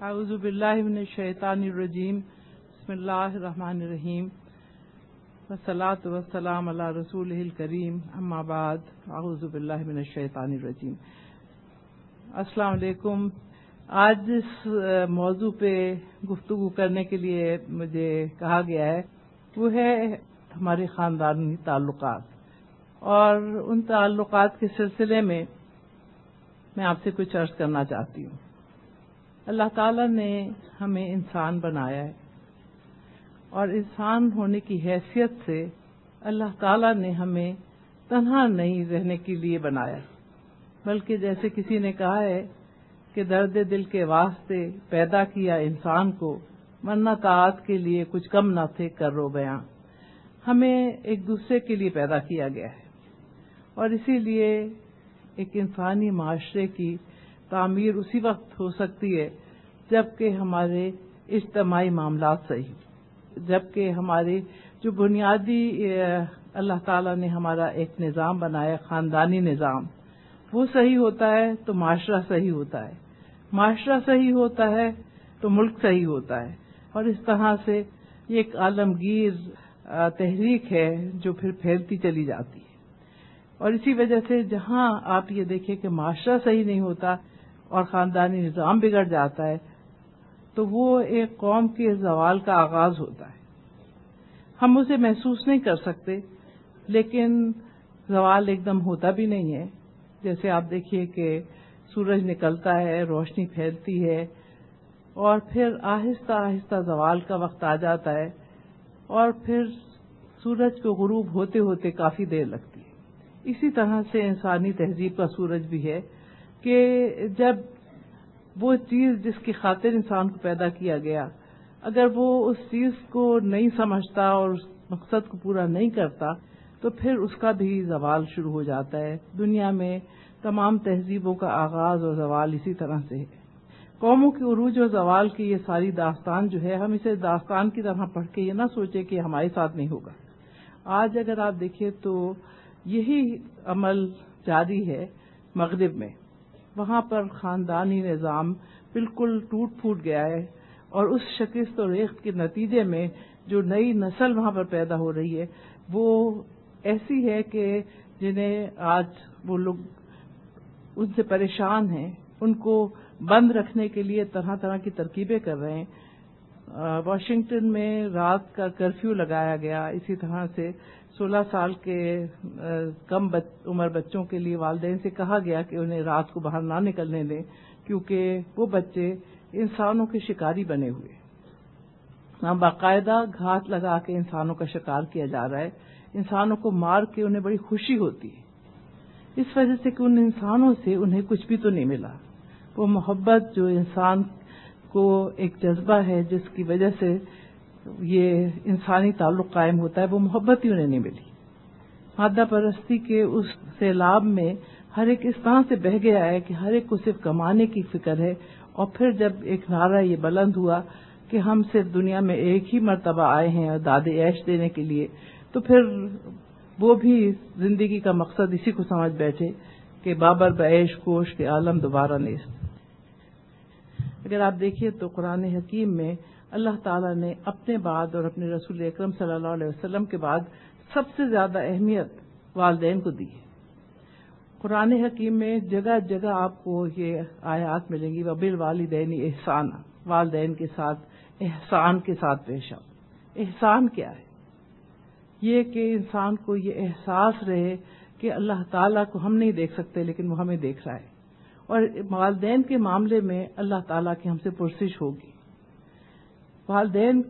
اعوذ باللہ من الشیطان الرجیم، بسم اللہ الرحمن الرحیم، والصلاة والسلام علی رسول الکریم، اما بعد، اعوذ باللہ من الشیطان الرجیم۔ السلام علیکم۔ آج اس موضوع پہ گفتگو کرنے کے لیے مجھے کہا گیا ہے، وہ ہے ہمارے خاندانی تعلقات۔ اور ان تعلقات کے سلسلے میں میں آپ سے کچھ عرض کرنا چاہتی ہوں۔ اللہ تعالی نے ہمیں انسان بنایا ہے۔ اور انسان ہونے کی حیثیت سے اللہ تعالی نے ہمیں تنہا نہیں رہنے کے لیے بنایا۔ بلکہ جیسے کسی نے کہا ہے کہ درد دل کے واسطے پیدا کیا انسان کو مرنا تعت کے لیے کچھ کم نہ تھے کر رو بیاں۔ ہمیں ایک دوسرے کے لیے پیدا کیا گیا ہے۔ اور اسی لیے ایک انسانی معاشرے کی تعمیر اسی وقت ہو سکتی ہے جبکہ ہمارے اجتماعی معاملات صحیح جبکہ ہمارے جو بنیادی اللہ تعالی نے ہمارا ایک نظام بنایا، خاندانی نظام، وہ صحیح ہوتا ہے تو معاشرہ صحیح ہوتا ہے۔ معاشرہ صحیح ہوتا ہے تو ملک صحیح ہوتا ہے۔ اور اس طرح سے یہ ایک عالمگیر تحریک ہے جو پھر پھیلتی چلی جاتی ہے۔ اور اسی وجہ سے جہاں آپ یہ دیکھیں کہ معاشرہ صحیح نہیں ہوتا اور خاندانی نظام بگڑ جاتا ہے، تو وہ ایک قوم کے زوال کا آغاز ہوتا ہے۔ ہم اسے محسوس نہیں کر سکتے، لیکن زوال ایک دم ہوتا بھی نہیں ہے۔ جیسے آپ دیکھیے کہ سورج نکلتا ہے، روشنی پھیلتی ہے، اور پھر آہستہ آہستہ زوال کا وقت آ جاتا ہے، اور پھر سورج کو غروب ہوتے ہوتے کافی دیر لگتی ہے۔ اسی طرح سے انسانی تہذیب کا سورج بھی ہے۔ کہ جب وہ چیز جس کی خاطر انسان کو پیدا کیا گیا، اگر وہ اس چیز کو نہیں سمجھتا اور اس مقصد کو پورا نہیں کرتا، تو پھر اس کا بھی زوال شروع ہو جاتا ہے۔ دنیا میں تمام تہذیبوں کا آغاز اور زوال اسی طرح سے ہے۔ قوموں کے عروج و زوال کی یہ ساری داستان جو ہے، ہم اسے داستان کی طرح پڑھ کے یہ نہ سوچے کہ ہمارے ساتھ نہیں ہوگا۔ آج اگر آپ دیکھیں تو یہی عمل جاری ہے مغرب میں۔ وہاں پر خاندانی نظام بالکل ٹوٹ پھوٹ گیا ہے اور اس شکست و ریخت کے نتیجے میں جو نئی نسل وہاں پر پیدا ہو رہی ہے، وہ ایسی ہے کہ جنہیں آج وہ لوگ ان سے پریشان ہیں، ان کو بند رکھنے کے لیے طرح طرح کی ترکیبیں کر رہے ہیں۔ واشنگٹن میں رات کا کرفیو لگایا گیا، اسی طرح سے سولہ سال کے کم عمر بچوں کے لیے والدین سے کہا گیا کہ انہیں رات کو باہر نہ نکلنے دیں، کیونکہ وہ بچے انسانوں کے شکاری بنے ہوئے۔ ہاں، باقاعدہ گھات لگا کے انسانوں کا شکار کیا جا رہا ہے۔ انسانوں کو مار کے انہیں بڑی خوشی ہوتی ہے۔ اس وجہ سے کہ ان انسانوں سے انہیں کچھ بھی تو نہیں ملا۔ وہ محبت جو انسان کو ایک جذبہ ہے، جس کی وجہ سے یہ انسانی تعلق قائم ہوتا ہے، وہ محبت ہی انہیں نہیں ملی۔ مادہ پرستی کے اس سیلاب میں ہر ایک اس طرح سے بہ گیا ہے کہ ہر ایک کو صرف کمانے کی فکر ہے۔ اور پھر جب ایک نعرہ یہ بلند ہوا کہ ہم صرف دنیا میں ایک ہی مرتبہ آئے ہیں داد عیش دینے کے لیے، تو پھر وہ بھی زندگی کا مقصد اسی کو سمجھ بیٹھے کہ بابر بعیش کوش کے عالم دوبارہ نیست اگر آپ دیکھیے تو قرآن حکیم میں اللہ تعالی نے اپنے بعد اور اپنے رسول اکرم صلی اللہ علیہ وسلم کے بعد سب سے زیادہ اہمیت والدین کو دی ہے۔ قرآن حکیم میں جگہ جگہ آپ کو یہ آیات ملیں گی وبل والدین احسان والدین کے ساتھ، احسان کے ساتھ پیش آؤ۔ احسان کیا ہے؟ یہ کہ انسان کو یہ احساس رہے کہ اللہ تعالیٰ کو ہم نہیں دیکھ سکتے لیکن وہ ہمیں دیکھ رہا ہے۔ اور والدین کے معاملے میں اللہ تعالیٰ کی ہم سے پرسش ہوگی۔ والدین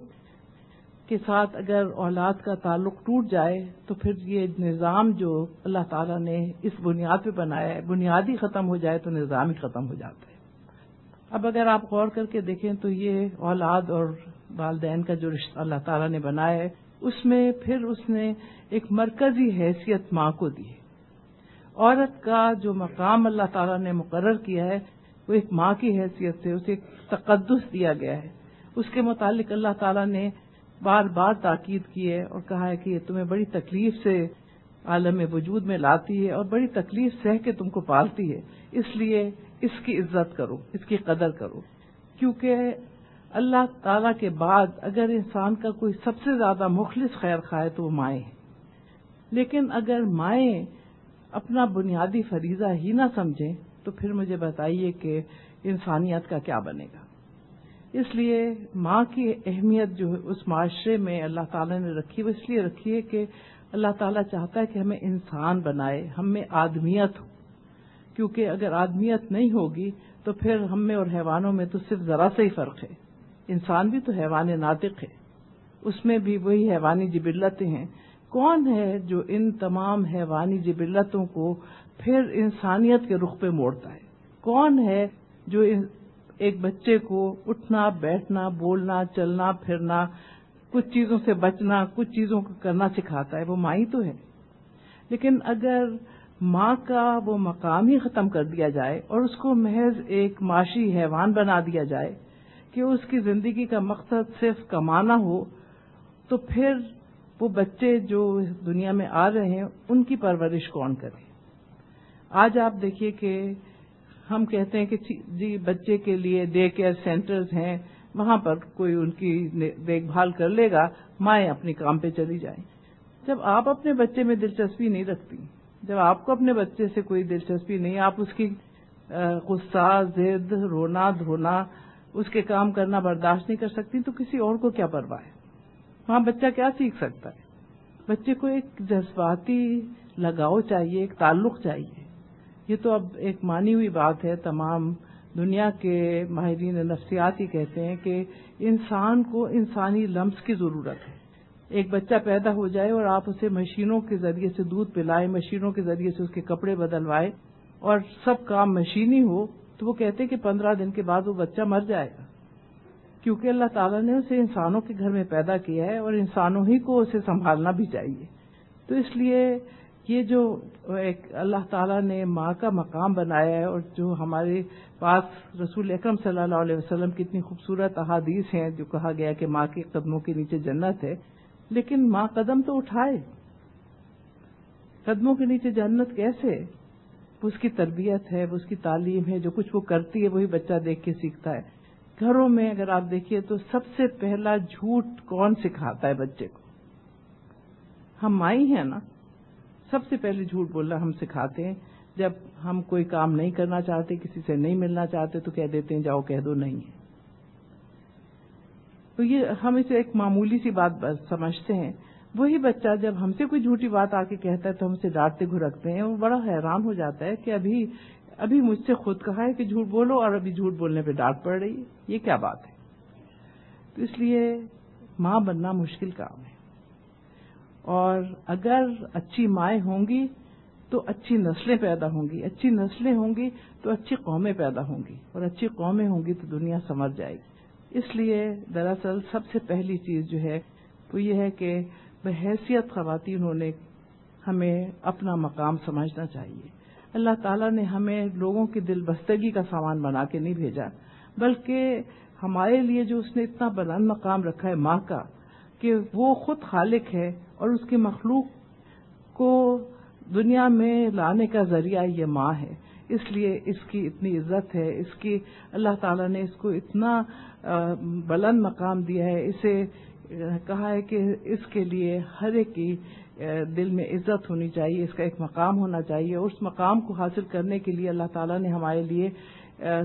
کے ساتھ اگر اولاد کا تعلق ٹوٹ جائے تو پھر یہ نظام جو اللہ تعالیٰ نے اس بنیاد پہ بنایا ہے، بنیادی ختم ہو جائے تو نظام ہی ختم ہو جاتا ہے۔ اب اگر آپ غور کر کے دیکھیں تو یہ اولاد اور والدین کا جو رشتہ اللہ تعالیٰ نے بنایا ہے، اس میں پھر اس نے ایک مرکزی حیثیت ماں کو دی ہے۔ عورت کا جو مقام اللہ تعالیٰ نے مقرر کیا ہے، وہ ایک ماں کی حیثیت سے، اسے ایک تقدس دیا گیا ہے۔ اس کے متعلق اللہ تعالیٰ نے بار بار تاکید کی ہے اور کہا ہے کہ یہ تمہیں بڑی تکلیف سے عالم وجود میں لاتی ہے اور بڑی تکلیف سہ کے تم کو پالتی ہے۔ اس لیے اس کی عزت کرو، اس کی قدر کرو۔ کیونکہ اللہ تعالی کے بعد اگر انسان کا کوئی سب سے زیادہ مخلص خیر خواہ تو وہ مائیں ہیں۔ لیکن اگر مائیں اپنا بنیادی فریضہ ہی نہ سمجھیں تو پھر مجھے بتائیے کہ انسانیت کا کیا بنے گا۔ اس لیے ماں کی اہمیت جو اس معاشرے میں اللہ تعالیٰ نے رکھی، وہ اس لیے رکھی ہے کہ اللہ تعالیٰ چاہتا ہے کہ ہمیں انسان بنائے، ہم میں آدمیت ہو۔ کیونکہ اگر آدمیت نہیں ہوگی تو پھر ہم میں اور حیوانوں میں تو صرف ذرا سا ہی فرق ہے۔ انسان بھی تو حیوان ناطق ہے۔ اس میں بھی وہی حیوانی جبلتیں ہیں۔ کون ہے جو ان تمام حیوانی جبلتوں کو پھر انسانیت کے رخ پہ موڑتا ہے؟ کون ہے جو ایک بچے کو اٹھنا، بیٹھنا، بولنا، چلنا، پھرنا، کچھ چیزوں سے بچنا، کچھ چیزوں کو کرنا سکھاتا ہے، وہ ماں ہی تو ہے۔ لیکن اگر ماں کا وہ مقام ہی ختم کر دیا جائے اور اس کو محض ایک معاشی حیوان بنا دیا جائے کہ اس کی زندگی کا مقصد صرف کمانا ہو، تو پھر وہ بچے جو دنیا میں آ رہے ہیں، ان کی پرورش کون کرے؟ آج آپ دیکھیے کہ ہم کہتے ہیں کہ جی بچے کے لیے ڈے کیئر سینٹرز ہیں، وہاں پر کوئی ان کی دیکھ بھال کر لے گا، مائیں اپنی کام پہ چلی جائیں۔ جب آپ اپنے بچے میں دلچسپی نہیں رکھتی، جب آپ کو اپنے بچے سے کوئی دلچسپی نہیں، آپ اس کی غصہ، زد، رونا، دھونا، اس کے کام کرنا برداشت نہیں کر سکتی، تو کسی اور کو کیا پرواہ ہے؟ وہاں بچہ کیا سیکھ سکتا ہے؟ بچے کو ایک جذباتی لگاؤ چاہیے، ایک تعلق چاہیے۔ یہ تو اب ایک مانی ہوئی بات ہے، تمام دنیا کے ماہرین نفسیات ہی کہتے ہیں کہ انسان کو انسانی لمس کی ضرورت ہے۔ ایک بچہ پیدا ہو جائے اور آپ اسے مشینوں کے ذریعے سے دودھ پلائے، مشینوں کے ذریعے سے اس کے کپڑے بدلوائے اور سب کام مشینی ہو، تو وہ کہتے ہیں کہ پندرہ دن کے بعد وہ بچہ مر جائے گا۔ کیونکہ اللہ تعالیٰ نے اسے انسانوں کے گھر میں پیدا کیا ہے اور انسانوں ہی کو اسے سنبھالنا بھی چاہیے۔ تو اس لیے یہ جو ایک اللہ تعالیٰ نے ماں کا مقام بنایا ہے اور جو ہمارے پاس رسول اکرم صلی اللہ علیہ وسلم کی اتنی خوبصورت احادیث ہیں جو کہا گیا کہ ماں کے قدموں کے نیچے جنت ہے، لیکن ماں قدم تو اٹھائے۔ قدموں کے نیچے جنت کیسے؟ اس کی تربیت ہے اس کی تعلیم ہے، جو کچھ وہ کرتی ہے، وہی بچہ دیکھ کے سیکھتا ہے۔ گھروں میں اگر آپ دیکھیے تو سب سے پہلا جھوٹ کون سکھاتا ہے بچے کو؟ ہم مائی ہیں نا۔ سب سے پہلے جھوٹ بولنا ہم سکھاتے ہیں۔ جب ہم کوئی کام نہیں کرنا چاہتے، کسی سے نہیں ملنا چاہتے، تو کہہ دیتے ہیں، جاؤ کہہ دو، نہیں ہے۔ تو یہ ہم اسے ایک معمولی سی بات سمجھتے ہیں۔ وہی بچہ جب ہم سے کوئی جھوٹی بات آ کے کہتا ہے تو ہم سے ڈانٹتے گھرکتے ہیں۔ وہ بڑا حیران ہو جاتا ہے کہ ابھی ابھی مجھ سے خود کہا ہے کہ جھوٹ بولو اور ابھی جھوٹ بولنے پہ ڈانٹ پڑ رہی ہے۔ یہ کیا بات ہے؟ تو اس لیے ماں بننا مشکل کام ہے۔ اور اگر اچھی مائیں ہوں گی تو اچھی نسلیں پیدا ہوں گی۔ اچھی نسلیں ہوں گی تو اچھی قومیں پیدا ہوں گی اور اچھی قومیں ہوں گی تو دنیا سمجھ جائے گی۔ اس لیے دراصل سب سے پہلی چیز جو ہے وہ یہ ہے کہ بحیثیت خواتین ہونے ہمیں اپنا مقام سمجھنا چاہیے۔ اللہ تعالیٰ نے ہمیں لوگوں کی دل بستگی کا سامان بنا کے نہیں بھیجا، بلکہ ہمارے لیے جو اس نے اتنا بلند مقام رکھا ہے ماں کا کہ وہ خود خالق ہے اور اس کی مخلوق کو دنیا میں لانے کا ذریعہ یہ ماں ہے۔ اس لیے اس کی اتنی عزت ہے۔ اس کی اللہ تعالیٰ نے اس کو اتنا بلند مقام دیا ہے۔ اسے کہا ہے کہ اس کے لیے ہر ایک کی دل میں عزت ہونی چاہیے۔ اس کا ایک مقام ہونا چاہیے۔ اور اس مقام کو حاصل کرنے کے لیے اللہ تعالیٰ نے ہمارے لیے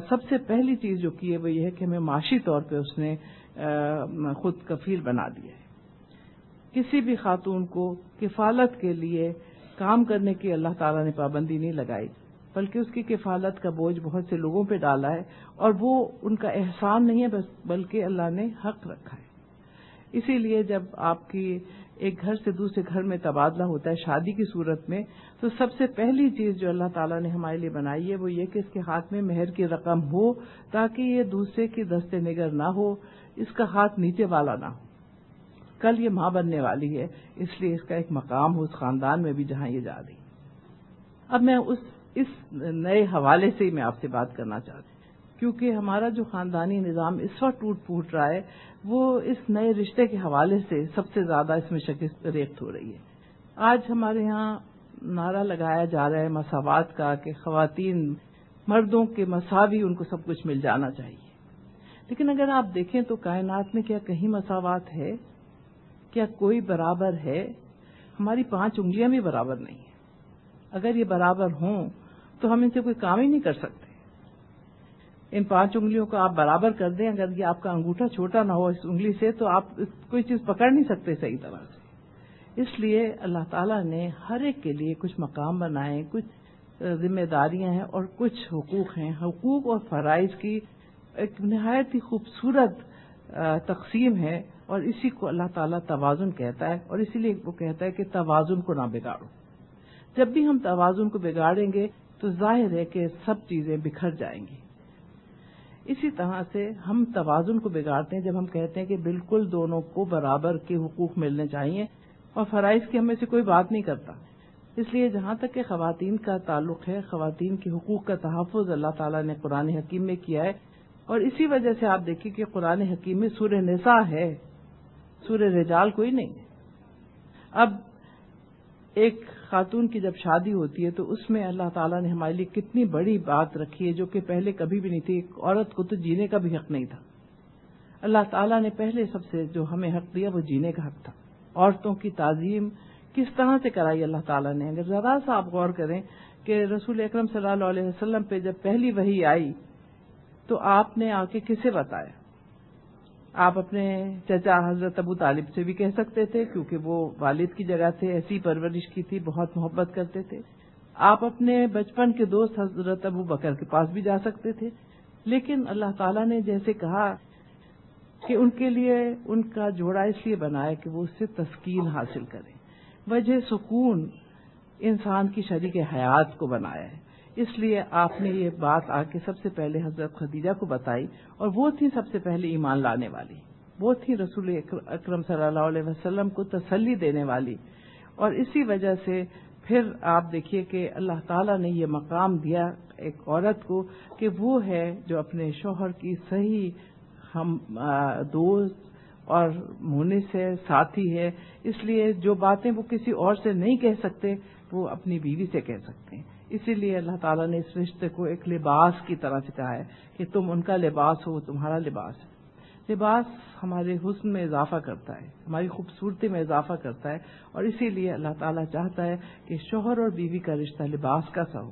سب سے پہلی چیز جو کی ہے وہ یہ ہے کہ ہمیں معاشی طور پہ اس نے خود کفیل بنا دیا ہے۔ کسی بھی خاتون کو کفالت کے لیے کام کرنے کی اللہ تعالیٰ نے پابندی نہیں لگائی، بلکہ اس کی کفالت کا بوجھ بہت سے لوگوں پہ ڈالا ہے اور وہ ان کا احسان نہیں ہے بس، بلکہ اللہ نے حق رکھا ہے۔ اسی لیے جب آپ کی ایک گھر سے دوسرے گھر میں تبادلہ ہوتا ہے شادی کی صورت میں، تو سب سے پہلی چیز جو اللہ تعالیٰ نے ہمارے لیے بنائی ہے، وہ یہ کہ اس کے ہاتھ میں مہر کی رقم ہو تاکہ یہ دوسرے کی دستے نگر نہ ہو، اس کا ہاتھ نیچے والا نہ ہو۔ کل یہ ماں بننے والی ہے، اس لیے اس کا ایک مقام ہو اس خاندان میں بھی جہاں یہ جا رہی۔ اب میں اس اس نئے حوالے سے ہی میں آپ سے بات کرنا چاہتی ہوں۔ کیونکہ ہمارا جو خاندانی نظام اس وقت ٹوٹ پھوٹ رہا ہے، وہ اس نئے رشتے کے حوالے سے سب سے زیادہ اس میں شکست ریخت ہو رہی ہے۔ آج ہمارے یہاں نعرہ لگایا جا رہا ہے مساوات کا کہ خواتین مردوں کے مساوی ان کو سب کچھ مل جانا چاہیے۔ لیکن اگر آپ دیکھیں تو کائنات میں کیا کہیں مساوات ہے؟ کیا کوئی برابر ہے؟ ہماری پانچ انگلیاں بھی برابر نہیں ہیں۔ اگر یہ برابر ہوں تو ہم ان سے کوئی کام ہی نہیں کر سکتے۔ ان پانچ انگلیوں کو آپ برابر کر دیں، اگر یہ آپ کا انگوٹھا چھوٹا نہ ہو اس انگلی سے، تو آپ کوئی چیز پکڑ نہیں سکتے صحیح طرح سے۔ اس لیے اللہ تعالیٰ نے ہر ایک کے لیے کچھ مقام بنائے، کچھ ذمہ داریاں ہیں اور کچھ حقوق ہیں۔ حقوق اور فرائض کی ایک نہایت ہی خوبصورت تقسیم ہے۔ اور اسی کو اللہ تعالیٰ توازن کہتا ہے اور اسی لیے وہ کہتا ہے کہ توازن کو نہ بگاڑو۔ جب بھی ہم توازن کو بگاڑیں گے تو ظاہر ہے کہ سب چیزیں بکھر جائیں گی۔ اسی طرح سے ہم توازن کو بگاڑتے ہیں جب ہم کہتے ہیں کہ بالکل دونوں کو برابر کے حقوق ملنے چاہیے اور فرائض کی ہمیں سے کوئی بات نہیں کرتا۔ اس لیے جہاں تک کہ خواتین کا تعلق ہے، خواتین کے حقوق کا تحفظ اللہ تعالیٰ نے قرآن حکیم میں کیا ہے۔ اور اسی وجہ سے آپ دیکھیں کہ قرآن حکیم میں سورہ نساء ہے۔ سورہ رجال کوئی نہیں اب ایک خاتون کی جب شادی ہوتی ہے تو اس میں اللہ تعالیٰ نے ہمارے لیے کتنی بڑی بات رکھی ہے جو کہ پہلے کبھی بھی نہیں تھی۔ ایک عورت کو تو جینے کا بھی حق نہیں تھا۔ اللہ تعالیٰ نے پہلے سب سے جو ہمیں حق دیا وہ جینے کا حق تھا۔ عورتوں کی تعظیم کس طرح سے کرائی اللہ تعالیٰ نے؟ اگر ذرا سا آپ غور کریں کہ رسول اکرم صلی اللہ علیہ وسلم پہ جب پہلی وہی آئی تو آپ نے آ کے کسے بتایا؟ آپ اپنے چچا حضرت ابو طالب سے بھی کہہ سکتے تھے، کیونکہ وہ والد کی جگہ تھے ایسی پرورش کی تھی، بہت محبت کرتے تھے۔ آپ اپنے بچپن کے دوست حضرت ابو بکر کے پاس بھی جا سکتے تھے۔ لیکن اللہ تعالیٰ نے جیسے کہا کہ ان کے لیے ان کا جوڑا اس لیے بنایا کہ وہ اس سے تسکین حاصل کریں۔ وجہ سکون انسان کی شریک حیات کو بنایا ہے۔ اس لیے آپ نے یہ بات آ کے سب سے پہلے حضرت خدیجہ کو بتائی اور وہ تھی سب سے پہلے ایمان لانے والی۔ وہ تھی رسول اکرم صلی اللہ علیہ وسلم کو تسلی دینے والی۔ اور اسی وجہ سے پھر آپ دیکھیے کہ اللہ تعالیٰ نے یہ مقام دیا ایک عورت کو کہ وہ ہے جو اپنے شوہر کی صحیح ہم دوست اور مونس ہے، ساتھی ہے۔ اس لیے جو باتیں وہ کسی اور سے نہیں کہہ سکتے، وہ اپنی بیوی سے کہہ سکتے ہیں۔ اسی لیے اللہ تعالیٰ نے اس رشتے کو ایک لباس کی طرح سے کہا ہے کہ تم ان کا لباس ہو تمہارا لباس ہے۔ لباس ہمارے حسن میں اضافہ کرتا ہے، ہماری خوبصورتی میں اضافہ کرتا ہے اور اسی لیے اللہ تعالیٰ چاہتا ہے کہ شوہر اور بیوی کا رشتہ لباس کا سا ہو۔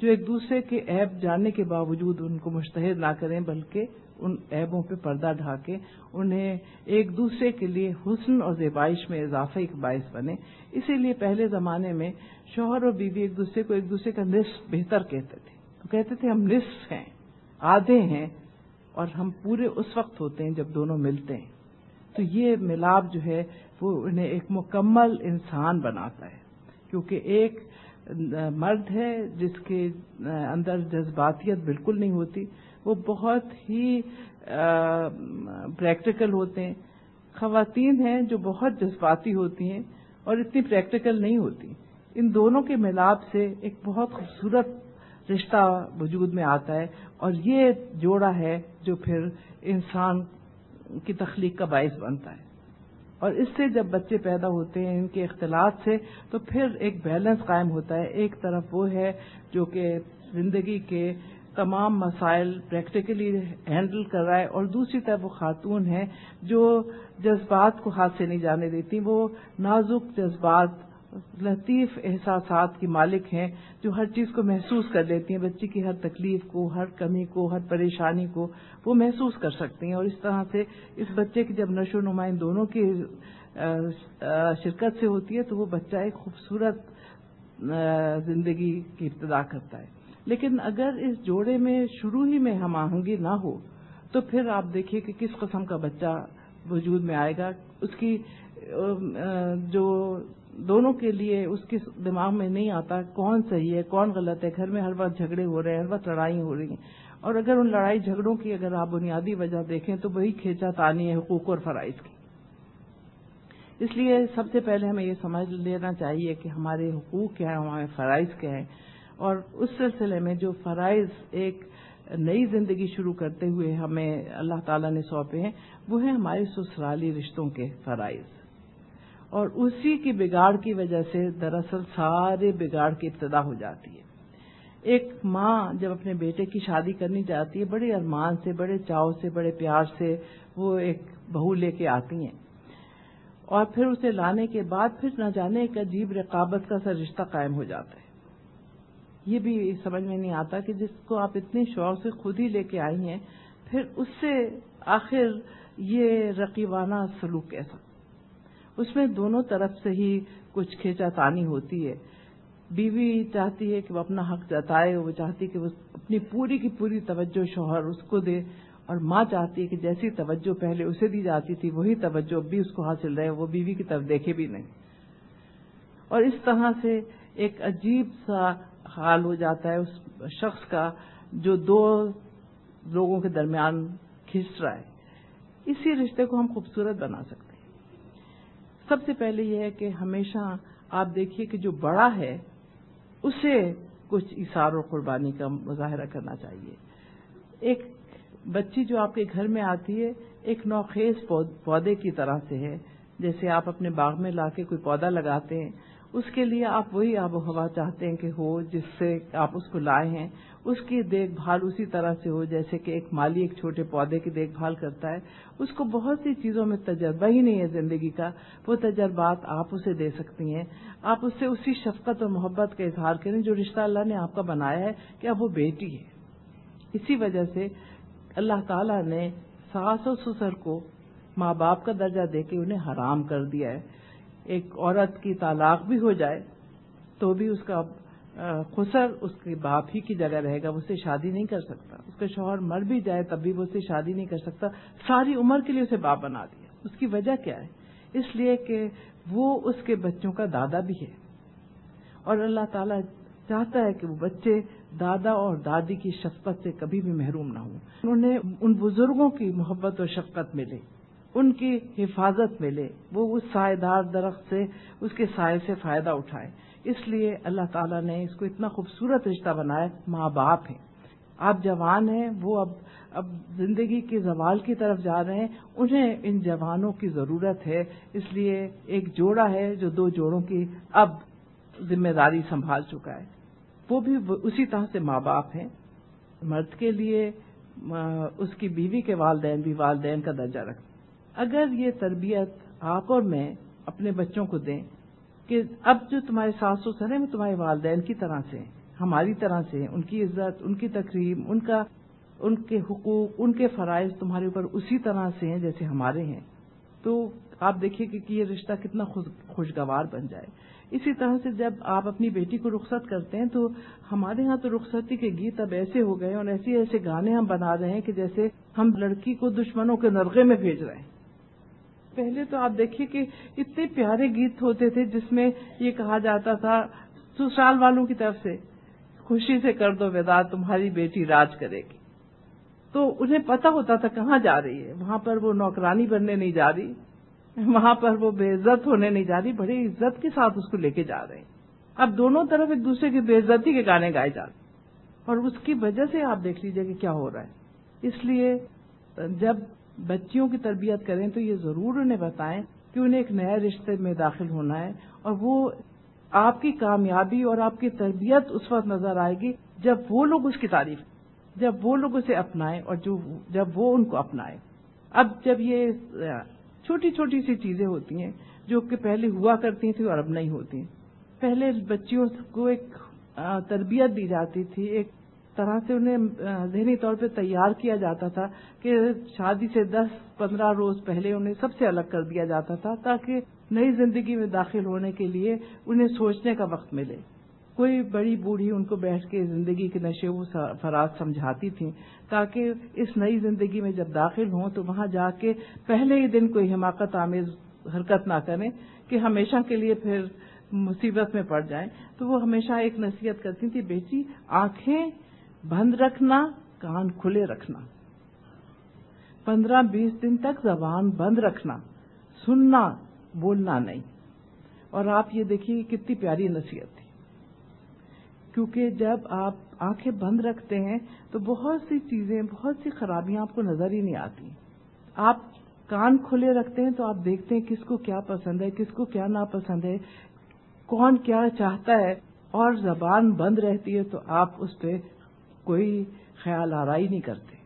جو ایک دوسرے کے عیب جاننے کے باوجود ان کو مشتحد نہ کریں، بلکہ ان عیبوں پہ پردہ ڈھاکے انہیں ایک دوسرے کے لیے حسن اور زیبائش میں اضافہ ایک باعث بنے۔ اسی لیے پہلے زمانے میں شوہر اور بیوی ایک دوسرے کو ایک دوسرے کا نصف بہتر کہتے تھے۔ تو کہتے تھے ہم نصف ہیں، آدھے ہیں اور ہم پورے اس وقت ہوتے ہیں جب دونوں ملتے ہیں۔ تو یہ ملاپ جو ہے وہ انہیں ایک مکمل انسان بناتا ہے۔ کیونکہ ایک مرد ہے جس کے اندر جذباتیت بالکل نہیں ہوتی، وہ بہت ہی پریکٹیکل ہوتے ہیں۔ خواتین ہیں جو بہت جذباتی ہوتی ہیں اور اتنی پریکٹیکل نہیں ہوتی۔ ان دونوں کے ملاپ سے ایک بہت خوبصورت رشتہ وجود میں آتا ہے اور یہ جوڑا ہے جو پھر انسان کی تخلیق کا باعث بنتا ہے۔ اور اس سے جب بچے پیدا ہوتے ہیں ان کے اختلاط سے تو پھر ایک بیلنس قائم ہوتا ہے۔ ایک طرف وہ ہے جو کہ زندگی کے تمام مسائل پریکٹیکلی ہینڈل کر رہا ہے اور دوسری طرف وہ خاتون ہے جو جذبات کو ہاتھ سے نہیں جانے دیتی، وہ نازک جذبات لطیف احساسات کی مالک ہیں جو ہر چیز کو محسوس کر لیتی ہیں بچی کی ہر تکلیف کو، ہر کمی کو، ہر پریشانی کو وہ محسوس کر سکتی ہیں۔ اور اس طرح سے اس بچے کی جب نشو نما ان دونوں کی شرکت سے ہوتی ہے تو وہ بچہ ایک خوبصورت زندگی کی ابتدا کرتا ہے۔ لیکن اگر اس جوڑے میں شروع ہی میں ہم آہنگی نہ ہو، تو پھر آپ دیکھیے کہ کس قسم کا بچہ وجود میں آئے گا۔ اس کی جو دونوں کے لیے اس کے دماغ میں نہیں آتا کون صحیح ہے، کون غلط ہے، گھر میں ہر وقت جھگڑے ہو رہے ہیں، ہر وقت لڑائی ہو رہی ہیں۔ اور اگر ان لڑائی جھگڑوں کی اگر آپ بنیادی وجہ دیکھیں تو وہی کھینچا تانی ہے، حقوق اور فرائض کی۔ اس لیے سب سے پہلے ہمیں یہ سمجھ لینا چاہیے کہ ہمارے حقوق کیا ہیں، ہمارے فرائض کیا ہیں۔ اور اس سلسلے میں جو فرائض ایک نئی زندگی شروع کرتے ہوئے ہمیں اللہ تعالیٰ نے سونپے ہیں، وہ ہیں ہمارے سسرالی رشتوں کے فرائض۔ اور اسی کی بگاڑ کی وجہ سے دراصل سارے بگاڑ کی ابتدا ہو جاتی ہے۔ ایک ماں جب اپنے بیٹے کی شادی کرنی چاہتی ہے، بڑے ارمان سے، بڑے چاؤ سے، بڑے پیار سے وہ ایک بہو لے کے آتی ہیں۔ اور پھر اسے لانے کے بعد پھر نہ جانے ایک عجیب رقابت کا سا رشتہ قائم ہو جاتا ہے۔ یہ بھی سمجھ میں نہیں آتا کہ جس کو آپ اتنے شوق سے خود ہی لے کے آئی ہیں، پھر اس سے آخر یہ رقیبانہ سلوک کیسا؟ اس میں دونوں طرف سے ہی کچھ کھینچا تانی ہوتی ہے۔ بیوی چاہتی ہے کہ وہ اپنا حق جتائے، وہ چاہتی ہے کہ وہ اپنی پوری کی پوری توجہ شوہر اس کو دے، اور ماں چاہتی ہے کہ جیسی توجہ پہلے اسے دی جاتی تھی، وہی توجہ اب بھی اس کو حاصل رہے، وہ بیوی کی طرف دیکھے بھی نہیں۔ اور اس طرح سے ایک عجیب سا حال ہو جاتا ہے اس شخص کا جو دو لوگوں کے درمیان کھنچ رہا ہے۔ اسی رشتے کو ہم خوبصورت بنا سکتے ہیں۔ سب سے پہلے یہ ہے کہ ہمیشہ آپ دیکھیے کہ جو بڑا ہے، اسے کچھ اشار و قربانی کا مظاہرہ کرنا چاہیے۔ ایک بچی جو آپ کے گھر میں آتی ہے، ایک نوخیز پودے کی طرح سے ہے۔ جیسے آپ اپنے باغ میں لا کے کوئی پودا لگاتے ہیں اس کے لیے آپ وہی آب و ہوا چاہتے ہیں کہ ہو، جس سے آپ اس کو لائے ہیں۔ اس کی دیکھ بھال اسی طرح سے ہو، جیسے کہ ایک مالی، ایک چھوٹے پودے کی دیکھ بھال کرتا ہے۔ اس کو بہت سی چیزوں میں تجربہ ہی نہیں ہے زندگی کا۔ وہ تجربات آپ اسے دے سکتی ہیں۔ آپ اس سے اسی شفقت اور محبت کا اظہار کریں جو رشتہ اللہ نے آپ کا بنایا ہے کہ اب وہ بیٹی ہے۔ اسی وجہ سے اللہ تعالی نے ساس و سسر کو ماں باپ کا درجہ دے کے انہیں حرام کر دیا ہے۔ ایک عورت کی طلاق بھی ہو جائے، تو بھی اس کا خسر اس کے باپ ہی کی جگہ رہے گا، وہ اسے شادی نہیں کر سکتا۔ اس کا شوہر مر بھی جائے تب بھی وہ اسے شادی نہیں کر سکتا۔ ساری عمر کے لیے اسے باپ بنا دیا۔ اس کی وجہ کیا ہے؟ اس لیے کہ وہ اس کے بچوں کا دادا بھی ہے۔ اور اللہ تعالیٰ چاہتا ہے کہ وہ بچے دادا اور دادی کی شفقت سے کبھی بھی محروم نہ ہوں۔ انہیں ان بزرگوں کی محبت اور شفقت ملے ان کی حفاظت ملے وہ اس سائے دار درخت سے، اس کے سائے سے فائدہ اٹھائے۔ اس لیے اللہ تعالیٰ نے اس کو اتنا خوبصورت رشتہ بنایا، ماں باپ ہیں۔ آپ جوان ہیں، وہ اب اب زندگی کے زوال کی طرف جا رہے ہیں، انہیں ان جوانوں کی ضرورت ہے۔ اس لیے ایک جوڑا ہے جو دو جوڑوں کی اب ذمہ داری سنبھال چکا ہے۔ وہ بھی اسی طرح سے ماں باپ ہیں۔ مرد کے لیے اس کی بیوی کے والدین بھی والدین کا درجہ رکھتے اگر یہ تربیت آپ اور میں اپنے بچوں کو دیں کہ اب جو تمہارے ساس و سر ہیں وہ تمہارے والدین کی طرح سے، ہماری طرح سے، ان کی عزت، ان کی تقریب ان کا، ان کے حقوق، ان کے فرائض تمہارے اوپر اسی طرح سے ہیں جیسے ہمارے ہیں، تو آپ دیکھیے کہ یہ رشتہ کتنا خوشگوار بن جائے۔ اسی طرح سے جب آپ اپنی بیٹی کو رخصت کرتے ہیں تو ہمارے ہاں تو رخصتی کے گیت اب ایسے ہو گئے اور ایسے ایسے گانے ہم بنا رہے ہیں کہ جیسے ہم لڑکی کو دشمنوں کے نرغے میں بھیج رہے ہیں۔ پہلے تو آپ دیکھیے کہ اتنے پیارے گیت ہوتے تھے جس میں یہ کہا جاتا تھا، سسرال والوں کی طرف سے، خوشی سے کر دو ودا تمہاری بیٹی راج کرے گی۔ تو انہیں پتا ہوتا تھا کہاں جا رہی ہے۔ وہاں پر وہ نوکرانی بننے نہیں جا رہی، وہاں پر وہ بے عزت ہونے نہیں جا رہی، بڑی عزت کے ساتھ اس کو لے کے جا رہے ہیں۔ اب دونوں طرف ایک دوسرے کی بے عزتی کے گانے گائے جاتے اور اس کی وجہ سے آپ دیکھ لیجیے کہ کیا ہو رہا ہے۔ اس لیے جب بچیوں کی تربیت کریں تو یہ ضرور انہیں بتائیں کہ انہیں ایک نئے رشتے میں داخل ہونا ہے اور وہ آپ کی کامیابی اور آپ کی تربیت اس وقت نظر آئے گی جب وہ لوگ اس کی تعریف، جب وہ لوگ اسے اپنائیں اور جو جب وہ ان کو اپنائیں۔ اب جب یہ چھوٹی چھوٹی سی چیزیں ہوتی ہیں جو کہ پہلے ہوا کرتی تھیں اور اب نہیں ہوتی۔ پہلے بچیوں کو ایک تربیت دی جاتی تھی، ایک طرح سے انہیں ذہنی طور پہ تیار کیا جاتا تھا کہ شادی سے دس، پندرہ روز پہلے انہیں سب سے الگ کر دیا جاتا تھا تاکہ نئی زندگی میں داخل ہونے کے لیے انہیں سوچنے کا وقت ملے۔ کوئی بڑی بوڑھی ان کو بیٹھ کے زندگی کے نشے و فراز سمجھاتی تھیں تاکہ اس نئی زندگی میں جب داخل ہوں تو وہاں جا کے پہلے ہی دن کوئی حماقت آمیز حرکت نہ کریں کہ ہمیشہ کے لیے پھر مصیبت میں پڑ جائیں۔ تو وہ ہمیشہ ایک نصیحت کرتی تھی بیٹی، آنکھیں بند رکھنا، کان کھلے رکھنا۔ پندرہ بیس دن تک زبان بند رکھنا، سننا، بولنا نہیں۔ اور آپ یہ دیکھیے کتنی پیاری نصیحت تھی۔ کیونکہ جب آپ آنکھیں بند رکھتے ہیں تو بہت سی چیزیں، بہت سی خرابیاں آپ کو نظر ہی نہیں آتی۔ آپ کان کھلے رکھتے ہیں تو آپ دیکھتے ہیں کس کو کیا پسند ہے، کس کو کیا ناپسند ہے، کون کیا چاہتا ہے۔ اور زبان بند رہتی ہے تو آپ اس پہ کوئی خیال آرائی نہیں کرتے۔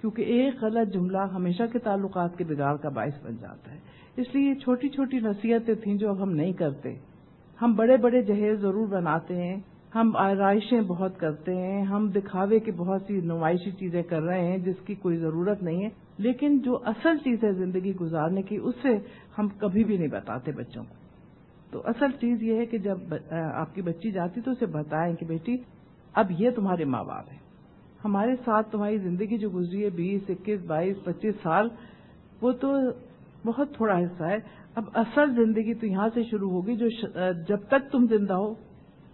کیونکہ ایک غلط جملہ ہمیشہ کے تعلقات کے بگاڑ کا باعث بن جاتا ہے۔ اس لیے یہ چھوٹی چھوٹی نصیحتیں تھیں جو اب ہم نہیں کرتے۔ ہم بڑے بڑے جہیز ضرور بناتے ہیں۔ ہم آرائشیں بہت کرتے ہیں۔ ہم دکھاوے کی بہت سی نمائشی چیزیں کر رہے ہیں جس کی کوئی ضرورت نہیں ہے۔ لیکن جو اصل چیز ہے زندگی گزارنے کی اس سے ہم کبھی بھی نہیں بتاتے بچوں کو۔ تو اصل چیز یہ ہے کہ جب آپ کی بچی جاتی تو اسے بتائیں کہ بیٹی اب یہ تمہارے ماں باپ ہیں۔ ہمارے ساتھ تمہاری زندگی جو گزری ہے، بیس، اکیس، بائیس، پچیس سال، وہ تو بہت تھوڑا حصہ ہے۔ اب اصل زندگی تو یہاں سے شروع ہوگی جو جب تک تم زندہ ہو،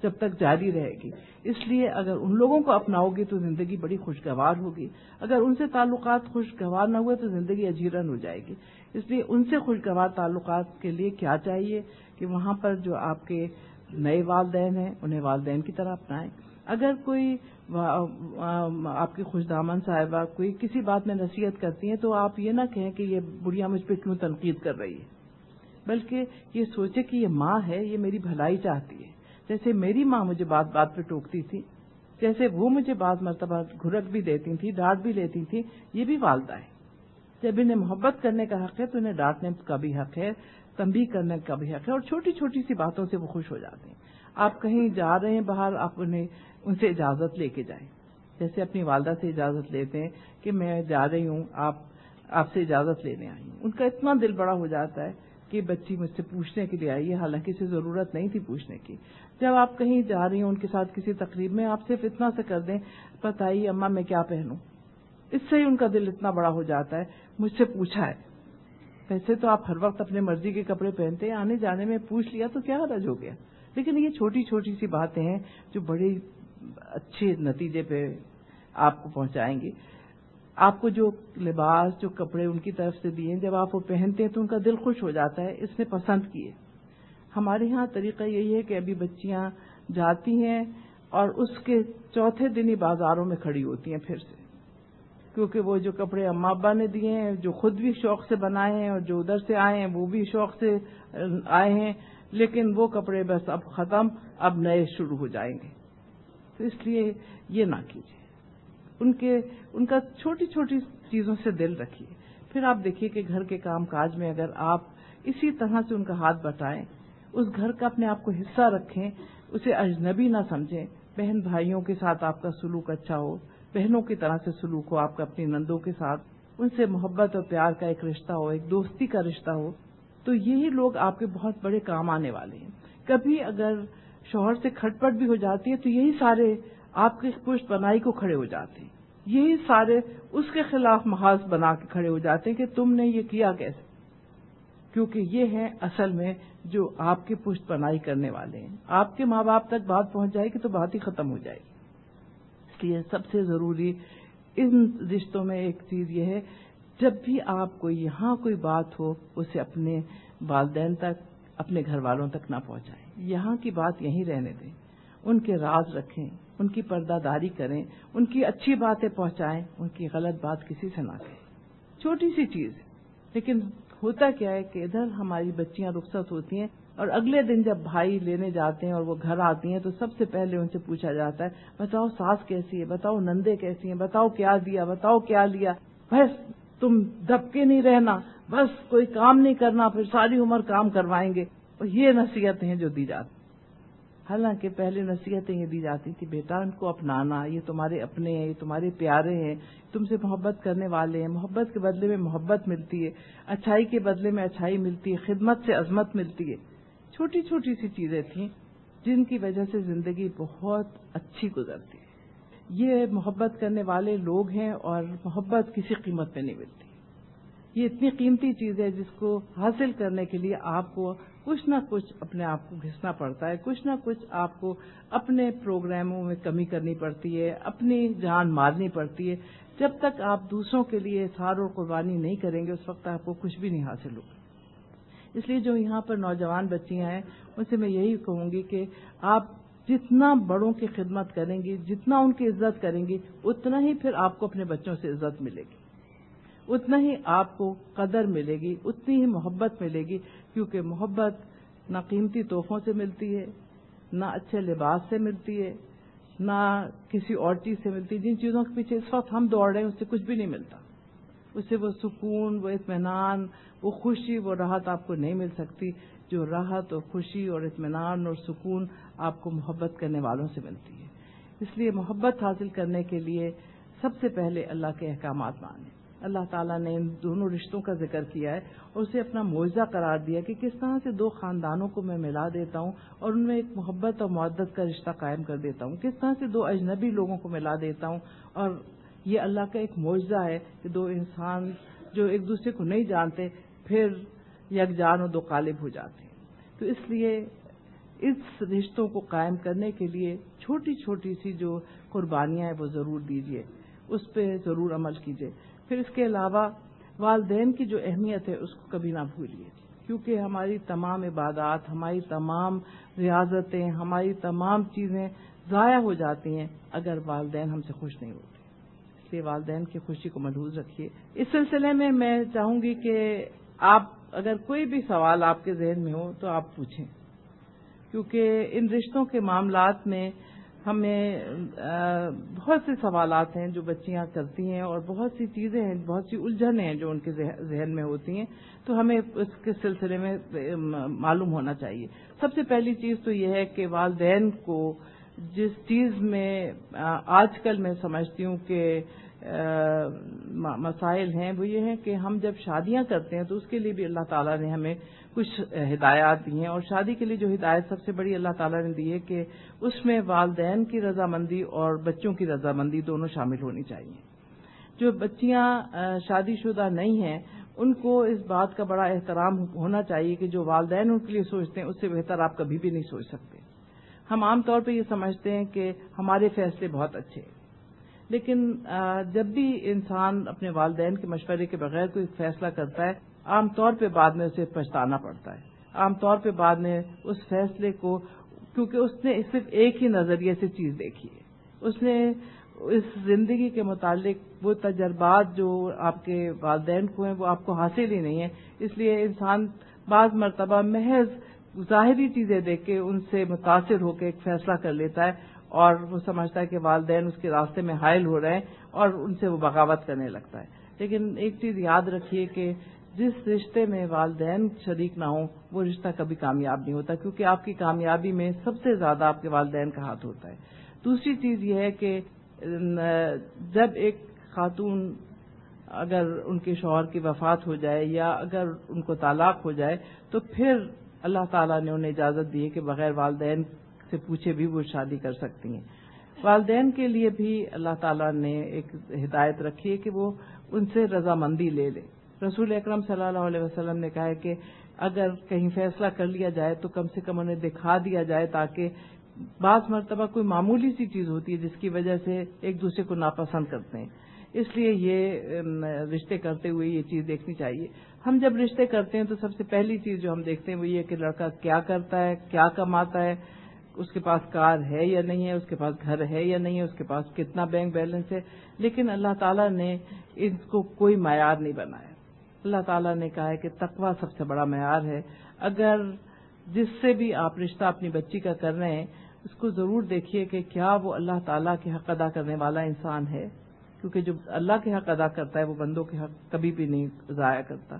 جب تک جاری رہے گی۔ اس لیے اگر ان لوگوں کو اپناؤ گی تو زندگی بڑی خوشگوار ہوگی۔ اگر ان سے تعلقات خوشگوار نہ ہوئے تو زندگی اجیرن ہو جائے گی۔ اس لیے ان سے خوشگوار تعلقات کے لیے کیا چاہیے کہ وہاں پر جو آپ کے نئے والدین ہیں، انہیں والدین کی طرح اپنائیں۔ اگر کوئی آپ کی خوش دامن صاحبہ کوئی کسی بات میں نصیحت کرتی ہیں تو آپ یہ نہ کہیں کہ یہ بڑھیا مجھ پہ کیوں تنقید کر رہی ہے؟ بلکہ یہ سوچے کہ یہ ماں ہے، یہ میری بھلائی چاہتی ہے۔ جیسے میری ماں مجھے بات بات پہ ٹوکتی تھی، جیسے وہ مجھے بعض مرتبہ گھرک بھی دیتی تھی ڈانٹ بھی لیتی تھی یہ بھی والدہ ہے۔ جب انہیں محبت کرنے کا حق ہے تو انہیں ڈانٹنے کا بھی حق ہے تمبی کرنے کا بھی حق ہے اور چھوٹی چھوٹی سی باتوں سے وہ خوش ہو جاتے ہیں۔ آپ کہیں جا رہے ہیں باہر، آپ انہیں، ان سے اجازت لے کے جائیں۔ جیسے اپنی والدہ سے اجازت لیتے ہیں کہ میں جا رہی ہوں، آپ آپ سے اجازت لینے آئی ہوں ان کا اتنا دل بڑا ہو جاتا ہے کہ بچی مجھ سے پوچھنے کے لیے آئی ہے۔ حالانکہ اسے ضرورت نہیں تھی پوچھنے کی۔ جب آپ کہیں جا رہی ہوں، ان کے ساتھ کسی تقریب میں، آپ صرف اتنا سے کر دیں، بتائیے اما میں کیا پہنوں؟ اس سے ہی ان کا دل اتنا بڑا ہو جاتا ہے، مجھ سے پوچھا ہے۔ ویسے تو آپ ہر وقت اپنے مرضی کے کپڑے پہنتے ہیں، آنے جانے میں پوچھ لیا تو کیا حرج ہو گیا؟ لیکن یہ چھوٹی چھوٹی سی باتیں ہیں جو بڑی اچھے نتیجے پہ آپ کو پہنچائیں گی۔ آپ کو جو لباس، جو کپڑے ان کی طرف سے دیے، جب آپ وہ پہنتے ہیں تو ان کا دل خوش ہو جاتا ہے، اس نے پسند کیے۔ ہمارے ہاں طریقہ یہی ہے کہ ابھی بچیاں جاتی ہیں اور اس کے چوتھے دن ہی بازاروں میں کھڑی ہوتی ہیں پھر سے۔ کیونکہ وہ جو کپڑے اما ابا نے دیے ہیں، جو خود بھی شوق سے بنائے ہیں اور جو ادھر سے آئے ہیں، وہ بھی شوق سے آئے ہیں لیکن وہ کپڑے بس اب ختم، اب نئے شروع ہو جائیں گے۔ تو اس لیے یہ نہ کیجیے ان کے، ان کا چھوٹی چھوٹی چیزوں سے دل رکھیے۔ پھر آپ دیکھیے کہ گھر کے کام کاج میں اگر آپ اسی طرح سے ان کا ہاتھ بٹائیں، اس گھر کا اپنے آپ کو حصہ رکھیں، اسے اجنبی نہ سمجھیں۔ بہن بھائیوں کے ساتھ آپ کا سلوک اچھا ہو، بہنوں کی طرح سے سلوک ہو، آپ کا اپنی نندوں کے ساتھ، ان سے محبت اور پیار کا ایک رشتہ ہو، ایک دوستی کا رشتہ ہو۔ تو یہی لوگ آپ کے بہت بڑے کام آنے والے ہیں۔ کبھی اگر شوہر سے کھٹ پٹ بھی ہو جاتی ہے تو یہی سارے آپ کی پشت بنائی کو کھڑے ہو جاتے ہیں۔ یہی سارے اس کے خلاف محاذ بنا کے کھڑے ہو جاتے ہیں کہ تم نے یہ کیا کیسے؟ کیونکہ یہ ہے اصل میں جو آپ کی پشت بنائی کرنے والے ہیں۔ آپ کے ماں باپ تک بات پہنچ جائے گی تو بات ہی ختم ہو جائے گی۔ اس لیے سب سے ضروری ان رشتوں میں ایک چیز یہ ہے جب بھی آپ کو یہاں کوئی بات ہو، اسے اپنے والدین تک، اپنے گھر والوں تک نہ پہنچائیں۔ یہاں کی بات یہیں رہنے دیں۔ ان کے راز رکھیں، ان کی پردہ داری کریں، ان کی اچھی باتیں پہنچائیں، ان کی غلط بات کسی سے نہ کہیں۔ چھوٹی سی چیز۔ لیکن ہوتا کیا ہے کہ ادھر ہماری بچیاں رخصت ہوتی ہیں اور اگلے دن جب بھائی لینے جاتے ہیں اور وہ گھر آتی ہیں تو سب سے پہلے ان سے پوچھا جاتا ہے، بتاؤ ساس کیسی ہے؟ بتاؤ نندے کیسی ہیں؟ بتاؤ کیا دیا؟ بتاؤ کیا لیا؟ بس تم دب کے نہیں رہنا، بس کوئی کام نہیں کرنا، پھر ساری عمر کام کروائیں گے۔ اور یہ نصیحتیں ہیں جو دی جاتی۔ حالانکہ پہلے نصیحتیں یہ دی جاتی تھی بیٹا، ان کو اپنانا، یہ تمہارے اپنے ہیں، یہ تمہارے پیارے ہیں، تم سے محبت کرنے والے ہیں۔ محبت کے بدلے میں محبت ملتی ہے، اچھائی کے بدلے میں اچھائی ملتی ہے، خدمت سے عظمت ملتی ہے۔ چھوٹی چھوٹی سی چیزیں تھیں جن کی وجہ سے زندگی بہت اچھی گزرتی ہے۔ یہ محبت کرنے والے لوگ ہیں اور محبت کسی قیمت پہ نہیں ملتی۔ یہ اتنی قیمتی چیز ہے جس کو حاصل کرنے کے لیے آپ کو کچھ نہ کچھ اپنے آپ کو گھسنا پڑتا ہے، کچھ نہ کچھ آپ کو اپنے پروگراموں میں کمی کرنی پڑتی ہے، اپنی جان مارنی پڑتی ہے۔ جب تک آپ دوسروں کے لیے سار اور قربانی نہیں کریں گے، اس وقت آپ کو کچھ بھی نہیں حاصل ہوگا۔ اس لیے جو یہاں پر نوجوان بچیاں ہیں، ان سے میں یہی کہوں گی کہ آپ جتنا بڑوں کی خدمت کریں گی، جتنا ان کی عزت کریں گی، اتنا ہی پھر آپ کو اپنے بچوں سے عزت ملے گی۔ اتنا ہی آپ کو قدر ملے گی، اتنی ہی محبت ملے گی، کیونکہ محبت نہ قیمتی تحفوں سے ملتی ہے، نہ اچھے لباس سے ملتی ہے، نہ کسی اور چیز سے ملتی ہے۔ جن چیزوں کے پیچھے اس وقت ہم دوڑ رہے ہیں، اس سے کچھ بھی نہیں ملتا۔ اس سے وہ سکون، وہ اطمینان، وہ خوشی، وہ راحت آپ کو نہیں مل سکتی۔ جو راحت اور خوشی اور اطمینان اور سکون آپ کو محبت کرنے والوں سے ملتی ہے۔ اس لیے محبت حاصل کرنے کے لیے سب سے پہلے اللہ کے احکامات مانیں۔ اللہ تعالیٰ نے ان دونوں رشتوں کا ذکر کیا ہے اور اسے اپنا معاوضہ قرار دیا کہ کس طرح سے دو خاندانوں کو میں ملا دیتا ہوں اور ان میں ایک محبت اور معدت کا رشتہ قائم کر دیتا ہوں۔ کس طرح سے دو اجنبی لوگوں کو ملا دیتا ہوں اور یہ اللہ کا ایک معاوضہ ہے کہ دو انسان جو ایک دوسرے کو نہیں جانتے، پھر یکجان اور دو قالب ہو جاتے ہیں۔ تو اس لیے اس رشتوں کو قائم کرنے کے لیے چھوٹی چھوٹی سی جو قربانیاں ہیں وہ ضرور دیجیے اس پہ ضرور عمل کیجیے پھر اس کے علاوہ والدین کی جو اہمیت ہے اس کو کبھی نہ بھولیے۔ کیونکہ ہماری تمام عبادات، ہماری تمام ریاضتیں، ہماری تمام چیزیں ضائع ہو جاتی ہیں اگر والدین ہم سے خوش نہیں ہوتے۔ اس لیے والدین کی خوشی کو محدود رکھیے۔ اس سلسلے میں میں چاہوں گی کہ آپ اگر کوئی بھی سوال آپ کے ذہن میں ہو تو آپ پوچھیں۔ کیونکہ ان رشتوں کے معاملات میں ہمیں بہت سے سوالات ہیں جو بچیاں کرتی ہیں اور بہت سی چیزیں ہیں، بہت سی الجھن ہیں جو ان کے ذہن میں ہوتی ہیں۔ تو ہمیں اس کے سلسلے میں معلوم ہونا چاہیے۔ سب سے پہلی چیز تو یہ ہے کہ والدین کو جس چیز میں آج کل میں سمجھتی ہوں کہ مسائل ہیں، وہ یہ ہیں کہ ہم جب شادیاں کرتے ہیں تو اس کے لیے بھی اللہ تعالیٰ نے ہمیں کچھ ہدایات دی ہیں اور شادی کے لیے جو ہدایت سب سے بڑی اللہ تعالیٰ نے دی ہے کہ اس میں والدین کی رضامندی اور بچوں کی رضامندی دونوں شامل ہونی چاہیے۔ جو بچیاں شادی شدہ نہیں ہیں، ان کو اس بات کا بڑا احترام ہونا چاہیے کہ جو والدین ان کے لیے سوچتے ہیں، اس سے بہتر آپ کبھی بھی نہیں سوچ سکتے۔ ہم عام طور پہ یہ سمجھتے ہیں کہ ہمارے فیصلے بہت اچھے ہیں۔ لیکن جب بھی انسان اپنے والدین کے مشورے کے بغیر کوئی فیصلہ کرتا ہے، عام طور پہ بعد میں اسے پچھتانا پڑتا ہے۔ عام طور پہ بعد میں اس فیصلے کو، کیونکہ اس نے صرف ایک ہی نظریے سے چیز دیکھی ہے۔ اس نے اس زندگی کے متعلق وہ تجربات جو آپ کے والدین کو ہیں، وہ آپ کو حاصل ہی نہیں ہے اس لیے انسان بعض مرتبہ محض ظاہری چیزیں دیکھ کے ان سے متاثر ہو کے ایک فیصلہ کر لیتا ہے۔ اور وہ سمجھتا ہے کہ والدین اس کے راستے میں حائل ہو رہے ہیں اور ان سے وہ بغاوت کرنے لگتا ہے۔ لیکن ایک چیز یاد رکھیے کہ جس رشتے میں والدین شریک نہ ہوں، وہ رشتہ کبھی کامیاب نہیں ہوتا، کیونکہ آپ کی کامیابی میں سب سے زیادہ آپ کے والدین کا ہاتھ ہوتا ہے۔ دوسری چیز یہ ہے کہ جب ایک خاتون اگر ان کے شوہر کی وفات ہو جائے یا اگر ان کو طلاق ہو جائے، تو پھر اللہ تعالیٰ نے انہیں اجازت دی ہے کہ بغیر والدین سے پوچھے بھی وہ شادی کر سکتی ہیں۔ والدین کے لیے بھی اللہ تعالیٰ نے ایک ہدایت رکھی ہے کہ وہ ان سے رضامندی لے لے۔ رسول اکرم صلی اللہ علیہ وسلم نے کہا ہے کہ اگر کہیں فیصلہ کر لیا جائے تو کم سے کم انہیں دکھا دیا جائے تاکہ بعض مرتبہ کوئی معمولی سی چیز ہوتی ہے جس کی وجہ سے ایک دوسرے کو ناپسند کرتے ہیں۔ اس لیے یہ رشتے کرتے ہوئے یہ چیز دیکھنی چاہیے۔ ہم جب رشتے کرتے ہیں تو سب سے پہلی چیز جو ہم دیکھتے ہیں وہ یہ کہ لڑکا کیا کرتا ہے، کیا کماتا ہے۔ اس کے پاس کار ہے یا نہیں ہے، اس کے پاس گھر ہے یا نہیں ہے، اس کے پاس کتنا بینک بیلنس ہے، لیکن اللہ تعالیٰ نے ان کو کوئی معیار نہیں بنایا۔ اللہ تعالیٰ نے کہا ہے کہ تقوا سب سے بڑا معیار ہے۔ اگر جس سے بھی آپ رشتہ اپنی بچی کا کر رہے ہیں، اس کو ضرور دیکھیے کہ کیا وہ اللہ تعالیٰ کے حق ادا کرنے والا انسان ہے۔ کیونکہ جو اللہ کے حق ادا کرتا ہے، وہ بندوں کے حق کبھی بھی نہیں ضائع کرتا۔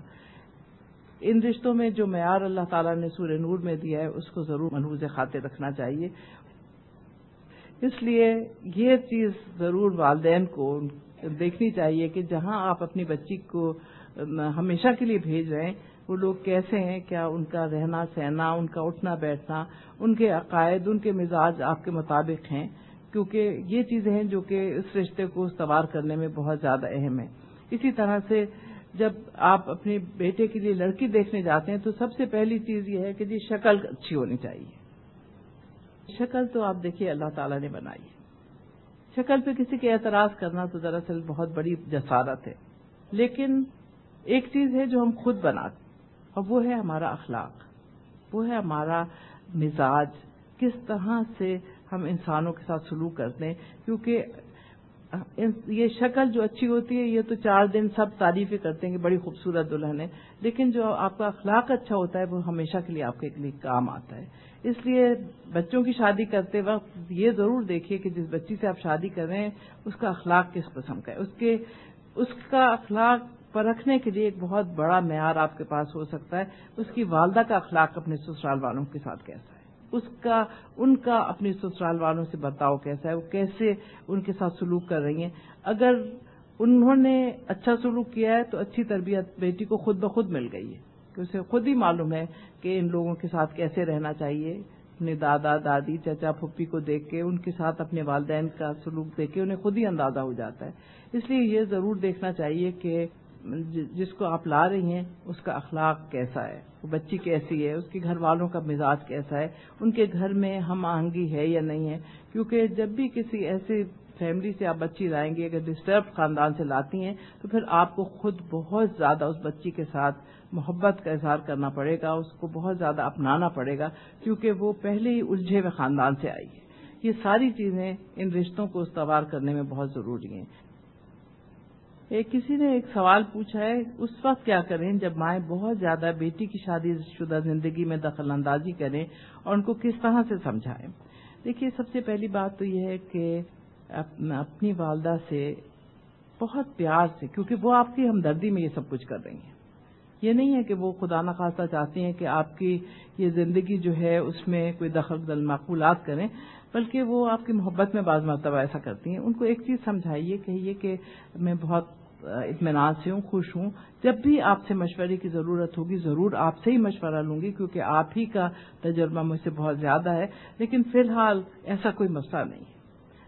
ان رشتوں میں جو معیار اللہ تعالیٰ نے سورہ نور میں دیا ہے، اس کو ضرور منحوظ خاطر رکھنا چاہیے۔ اس لیے یہ چیز ضرور والدین کو دیکھنی چاہیے کہ جہاں آپ اپنی بچی کو ہمیشہ کے لیے بھیج رہے ہیں، وہ لوگ کیسے ہیں، کیا ان کا رہنا سہنا، ان کا اٹھنا بیٹھنا، ان کے عقائد، ان کے مزاج آپ کے مطابق ہیں۔ کیونکہ یہ چیزیں ہیں جو کہ اس رشتے کو استوار کرنے میں بہت زیادہ اہم ہے اسی طرح سے جب آپ اپنے بیٹے کے لیے لڑکی دیکھنے جاتے ہیں تو سب سے پہلی چیز یہ ہے کہ جی شکل اچھی ہونی چاہیے۔ شکل تو آپ دیکھیے، اللہ تعالیٰ نے بنائی ہے۔ شکل پہ کسی کے اعتراض کرنا تو دراصل بہت بڑی جسارت ہے۔ لیکن ایک چیز ہے جو ہم خود بناتے اور وہ ہے ہمارا اخلاق۔ وہ ہے ہمارا مزاج۔ کس طرح سے ہم انسانوں کے ساتھ سلوک کرتے ہیں، کیونکہ یہ شکل جو اچھی ہوتی ہے، یہ تو چار دن سب تعریفیں کرتے ہیں کہ بڑی خوبصورت دلہن ہے۔ لیکن جو آپ کا اخلاق اچھا ہوتا ہے، وہ ہمیشہ کے لیے آپ کے لیے کام آتا ہے۔ اس لیے بچوں کی شادی کرتے وقت یہ ضرور دیکھیے کہ جس بچی سے آپ شادی کر رہے ہیں، اس کا اخلاق کس قسم کا ہے۔ اس کے اس کا اخلاق پرکھنے کے لیے ایک بہت بڑا معیار آپ کے پاس ہو سکتا ہے۔ اس کی والدہ کا اخلاق اپنے سسرال والوں کے ساتھ کیسا ہے؟ اس کا، ان کا اپنے سسرال والوں سے برتاؤ کیسا ہے، وہ کیسے ان کے ساتھ سلوک کر رہی ہیں۔ اگر انہوں نے اچھا سلوک کیا ہے تو اچھی تربیت بیٹی کو خود بخود مل گئی ہے، کہ اسے خود ہی معلوم ہے کہ ان لوگوں کے ساتھ کیسے رہنا چاہیے۔ اپنے دادا، دادی، چچا، پھپھی کو دیکھ کے، ان کے ساتھ اپنے والدین کا سلوک دیکھ کے انہیں خود ہی اندازہ ہو جاتا ہے۔ اس لیے یہ ضرور دیکھنا چاہیے کہ جس کو آپ لا رہی ہیں، اس کا اخلاق کیسا ہے؟ وہ بچی کیسی ہے؟ اس کے گھر والوں کا مزاج کیسا ہے؟ ان کے گھر میں ہم آہنگی ہے یا نہیں ہے؟ کیونکہ جب بھی کسی ایسے فیملی سے آپ بچی لائیں گے، اگر ڈسٹرب خاندان سے لاتی ہیں، تو پھر آپ کو خود بہت زیادہ اس بچی کے ساتھ محبت کا اظہار کرنا پڑے گا، اس کو بہت زیادہ اپنانا پڑے گا، کیونکہ وہ پہلے ہی الجھے ہوئے خاندان سے آئی ہے۔ یہ ساری چیزیں ان رشتوں کو استوار کرنے میں بہت ضروری ہیں۔ ایک کسی نے ایک سوال پوچھا ہے، اس وقت کیا کریں جب مائیں بہت زیادہ بیٹی کی شادی شدہ زندگی میں دخل اندازی کریں اور ان کو کس طرح سے سمجھائیں؟ دیکھیے، سب سے پہلی بات تو یہ ہے کہ اپنی والدہ سے بہت پیار سے، کیونکہ وہ آپ کی ہمدردی میں یہ سب کچھ کر رہی ہیں۔ یہ نہیں ہے کہ وہ خدا نخواستہ چاہتی ہیں کہ آپ کی یہ زندگی جو ہے، اس میں کوئی دخل دل معقولات کریں، بلکہ وہ آپ کی محبت میں بعض مرتبہ ایسا کرتی ہیں۔ ان کو ایک چیز سمجھائیے، کہیے کہ میں بہت اطمینان سے ہوں، خوش ہوں۔ جب بھی آپ سے مشورے کی ضرورت ہوگی، ضرور آپ سے ہی مشورہ لوں گی، کیونکہ آپ ہی کا تجربہ مجھ سے بہت زیادہ ہے۔ لیکن فی الحال ایسا کوئی مسئلہ نہیں۔ ہے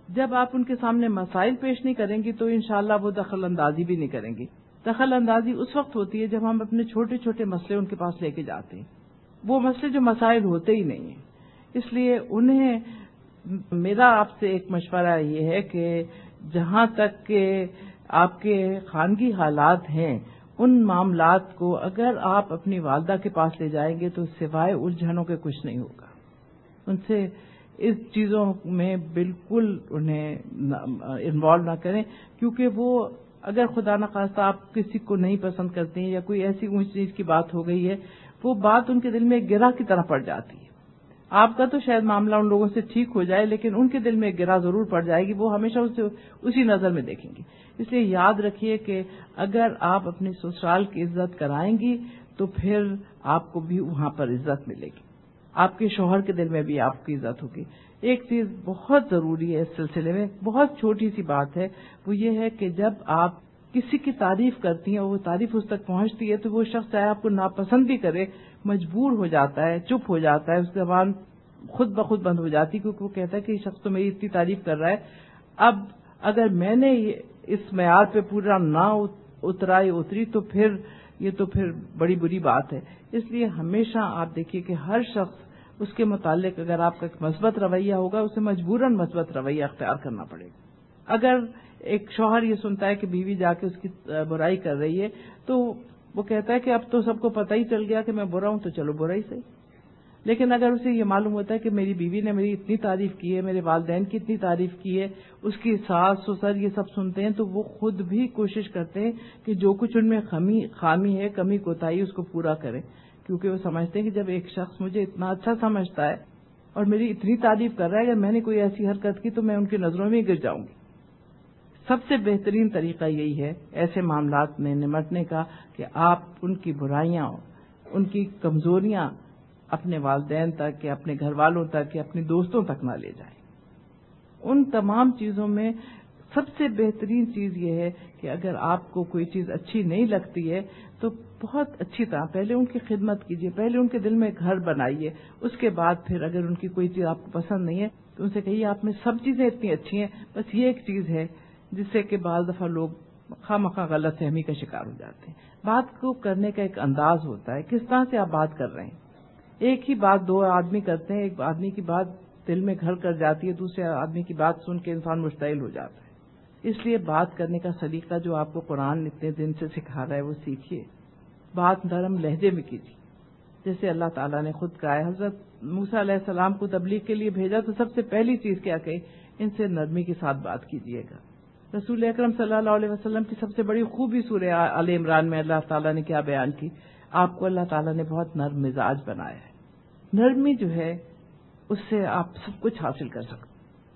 جب آپ ان کے سامنے مسائل پیش نہیں کریں گی، تو انشاءاللہ وہ دخل اندازی بھی نہیں کریں گی۔ دخل اندازی اس وقت ہوتی ہے جب ہم اپنے چھوٹے چھوٹے مسئلے ان کے پاس لے کے جاتے ہیں۔ وہ مسئلے جو مسائل ہوتے ہی نہیں ہیں۔ اس لیے انہیں، میرا آپ سے ایک مشورہ یہ ہے کہ جہاں تک کہ آپ کے خانگی حالات ہیں، ان معاملات کو اگر آپ اپنی والدہ کے پاس لے جائیں گے تو سوائے الجھنوں کے کچھ نہیں ہوگا۔ ان سے اس چیزوں میں بالکل انہیں انوالو نہ کریں، کیونکہ وہ اگر خدا نخواستہ آپ کسی کو نہیں پسند کرتے ہیں یا کوئی ایسی اونچ چیز کی بات ہو گئی ہے، وہ بات ان کے دل میں گرا کی طرح پڑ جاتی ہے۔ آپ کا تو شاید معاملہ ان لوگوں سے ٹھیک ہو جائے، لیکن ان کے دل میں گرا ضرور پڑ جائے گی، وہ ہمیشہ اسے اسی نظر میں دیکھیں گی اس لیے یاد رکھیے کہ اگر آپ اپنی سسرال کی عزت کرائیں گی، تو پھر آپ کو بھی وہاں پر عزت ملے گی۔ آپ کے شوہر کے دل میں بھی آپ کی عزت ہوگی۔ ایک چیز بہت ضروری ہے اس سلسلے میں، بہت چھوٹی سی بات ہے، وہ یہ ہے کہ جب آپ کسی کی تعریف کرتی ہیں اور وہ تعریف اس تک پہنچتی ہے تو وہ شخص چاہے آپ کو ناپسند بھی کرے، مجبور ہو جاتا ہے، چپ ہو جاتا ہے، اس زبان خود بخود بند ہو جاتی کیونکہ وہ کہتا ہے کہ یہ شخص تو میری اتنی تعریف کر رہا ہے۔ اب اگر میں نے اس معیار پہ پورا نہ اترائی، اتری تو پھر یہ تو پھر بڑی بری بات ہے۔ اس لیے ہمیشہ آپ دیکھیے کہ ہر شخص اس کے متعلق اگر آپ کا ایک مثبت رویہ ہوگا، اسے مجبوراً مثبت رویہ اختیار کرنا پڑے گا۔ اگر ایک شوہر یہ سنتا ہے کہ بیوی جا کے اس کی برائی کر رہی ہے، تو وہ کہتا ہے کہ اب تو سب کو پتہ ہی چل گیا کہ میں برا ہوں، تو چلو برا ہی صحیح لیکن اگر اسے یہ معلوم ہوتا ہے کہ میری بیوی نے میری اتنی تعریف کی ہے، میرے والدین کی اتنی تعریف کی ہے، اس کی ساس سسر یہ سب سنتے ہیں، تو وہ خود بھی کوشش کرتے ہیں کہ جو کچھ ان میں خامی ہے، کمی کوتاہی، اس کو پورا کریں۔ کیونکہ وہ سمجھتے ہیں کہ جب ایک شخص مجھے اتنا اچھا سمجھتا ہے اور میری اتنی تعریف کر رہا ہے، اگر میں نے کوئی ایسی حرکت کی تو میں ان کی نظروں میں گر جاؤں گی۔ سب سے بہترین طریقہ یہی ہے، ایسے معاملات میں نمٹنے کا کہ آپ ان کی برائیاں، ان کی کمزوریاں اپنے والدین تک، یا اپنے گھر والوں تک، یا اپنے دوستوں تک نہ لے جائیں۔ ان تمام چیزوں میں سب سے بہترین چیز یہ ہے کہ اگر آپ کو کوئی چیز اچھی نہیں لگتی ہے، تو بہت اچھی طرح پہلے ان کی خدمت کیجیے پہلے ان کے دل میں گھر بنائیے، اس کے بعد پھر اگر ان کی کوئی چیز آپ کو پسند نہیں ہے، تو ان سے کہیے، آپ میں سب چیزیں اتنی اچھی ہیں، بس یہ ایک چیز ہے جس سے کہ بعض دفعہ لوگ خواہ مخواہ غلط فہمی کا شکار ہو جاتے ہیں۔ بات کو کرنے کا ایک انداز ہوتا ہے۔ کس طرح سے آپ بات کر رہے ہیں؟ ایک ہی بات دو آدمی کرتے ہیں، ایک آدمی کی بات دل میں گھر کر جاتی ہے، دوسرے آدمی کی بات سن کے انسان مشتعل ہو جاتا ہے۔ اس لیے بات کرنے کا سلیقہ جو آپ کو قرآن اتنے دن سے سکھا رہا ہے، وہ سیکھیے۔ بات نرم لہجے میں کیجیے۔ جیسے اللہ تعالیٰ نے خود کہا ہے، حضرت موسا علیہ السلام کو تبلیغ کے لیے بھیجا تو سب سے پہلی چیز کیا کہ ان سے نرمی کے ساتھ بات کیجیے گا۔ رسول اکرم صلی اللہ علیہ وسلم کی سب سے بڑی خوبی سورہ علی عمران میں اللہ تعالیٰ نے کیا بیان کی؟ آپ کو اللہ تعالیٰ نے بہت نرم مزاج بنایا ہے۔ نرمی جو ہے، اس سے آپ سب کچھ حاصل کر سکتے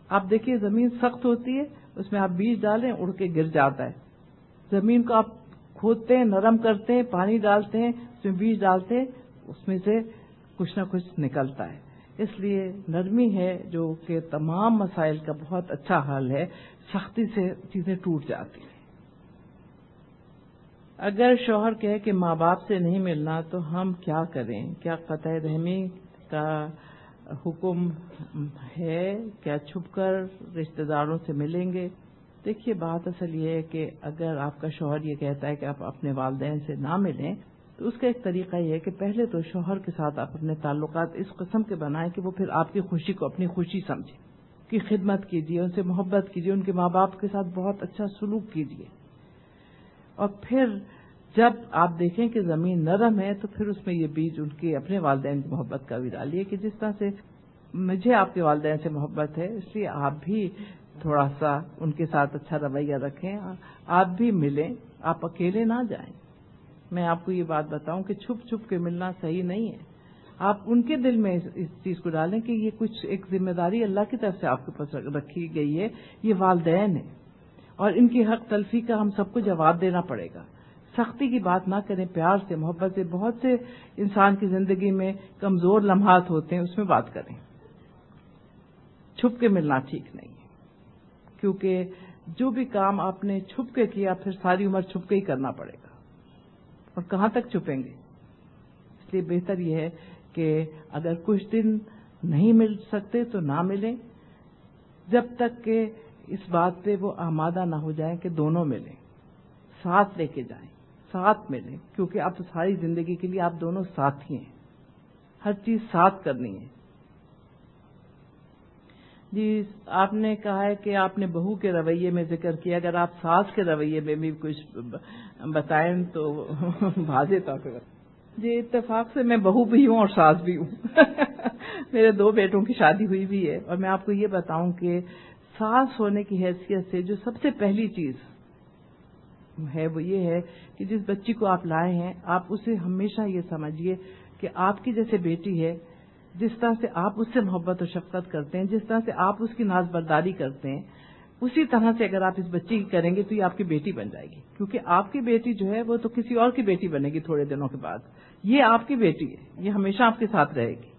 آپ دیکھیے، زمین سخت ہوتی ہے، اس میں آپ بیج ڈالیں، اڑ کے گر جاتا ہے۔ زمین کو آپ کھودتے ہیں، نرم کرتے ہیں، پانی ڈالتے ہیں، اس میں بیج ڈالتے ہیں، اس میں سے کچھ نہ کچھ نکلتا ہے۔ اس لیے نرمی ہے، جو کہ تمام مسائل کا بہت اچھا حل ہے۔ سختی سے چیزیں ٹوٹ جاتی ہیں۔ اگر شوہر کہے کہ ماں باپ سے نہیں ملنا تو ہم کیا کریں؟ کیا قطع رحمی کا حکم ہے؟ کیا چھپ کر رشتہ داروں سے ملیں گے؟ دیکھیے، بات اصل یہ ہے کہ اگر آپ کا شوہر یہ کہتا ہے کہ آپ اپنے والدین سے نہ ملیں، تو اس کا ایک طریقہ یہ ہے کہ پہلے تو شوہر کے ساتھ آپ اپنے تعلقات اس قسم کے بنائیں کہ وہ پھر آپ کی خوشی کو اپنی خوشی سمجھیں۔ کی خدمت کیجیے، ان سے محبت کیجیے، ان کے ماں باپ کے ساتھ بہت اچھا سلوک کیجیے۔ اور پھر جب آپ دیکھیں کہ زمین نرم ہے، تو پھر اس میں یہ بیج ان کے اپنے والدین کی محبت کا بھی ڈالیے کہ جس طرح سے مجھے آپ کے والدین سے محبت ہے، اس لیے آپ بھی تھوڑا سا ان کے ساتھ اچھا رویہ رکھیں، آپ بھی ملیں، آپ اکیلے نہ جائیں۔ میں آپ کو یہ بات بتاؤں کہ چھپ چھپ کے ملنا صحیح نہیں ہے۔ آپ ان کے دل میں اس چیز کو ڈالیں کہ یہ کچھ ایک ذمہ داری اللہ کی طرف سے آپ کے پاس رکھی گئی ہے، یہ والدین ہے اور ان کی حق تلفی کا ہم سب کو جواب دینا پڑے گا۔ سختی کی بات نہ کریں، پیار سے، محبت سے۔ بہت سے انسان کی زندگی میں کمزور لمحات ہوتے ہیں، اس میں بات کریں۔ چھپ کے ملنا ٹھیک نہیں ہے۔ کیونکہ جو بھی کام آپ نے چھپ کے کیا، پھر ساری عمر چھپ کے ہی کرنا پڑے گا۔ اور کہاں تک چھپیں گے؟ اس لیے بہتر یہ ہے کہ اگر کچھ دن نہیں مل سکتے تو نہ ملیں، جب تک کہ اس بات پہ وہ آمادہ نہ ہو جائیں کہ دونوں ملیں، ساتھ لے کے جائیں، ساتھ ملیں، کیونکہ اب ساری زندگی کے لیے آپ دونوں ساتھ ہی ہیں۔ ہر چیز ساتھ کرنی ہے۔ جی آپ نے کہا ہے کہ آپ نے بہو کے رویے میں ذکر کیا۔ اگر آپ ساس کے رویے میں بھی کچھ بتائیں تو واضح طور پہ جی اتفاق سے میں بہو بھی ہوں اور ساس بھی ہوں۔ میرے دو بیٹوں کی شادی ہوئی بھی ہے اور میں آپ کو یہ بتاؤں کہ ساس ہونے کی حیثیت سے جو سب سے پہلی چیز ہے وہ یہ ہے کہ جس بچی کو آپ لائے ہیں، آپ اسے ہمیشہ یہ سمجھیے کہ آپ کی جیسے بیٹی ہے، جس طرح سے آپ اس سے محبت و شفقت کرتے ہیں، جس طرح سے آپ اس کی ناز برداری کرتے ہیں اسی طرح سے اگر آپ اس بچی کی کریں گے تو یہ آپ کی بیٹی بن جائے گی، کیونکہ آپ کی بیٹی جو ہے وہ تو کسی اور کی بیٹی بنے گی تھوڑے دنوں کے بعد۔ یہ آپ کی بیٹی ہے، یہ ہمیشہ آپ کے ساتھ رہے گی۔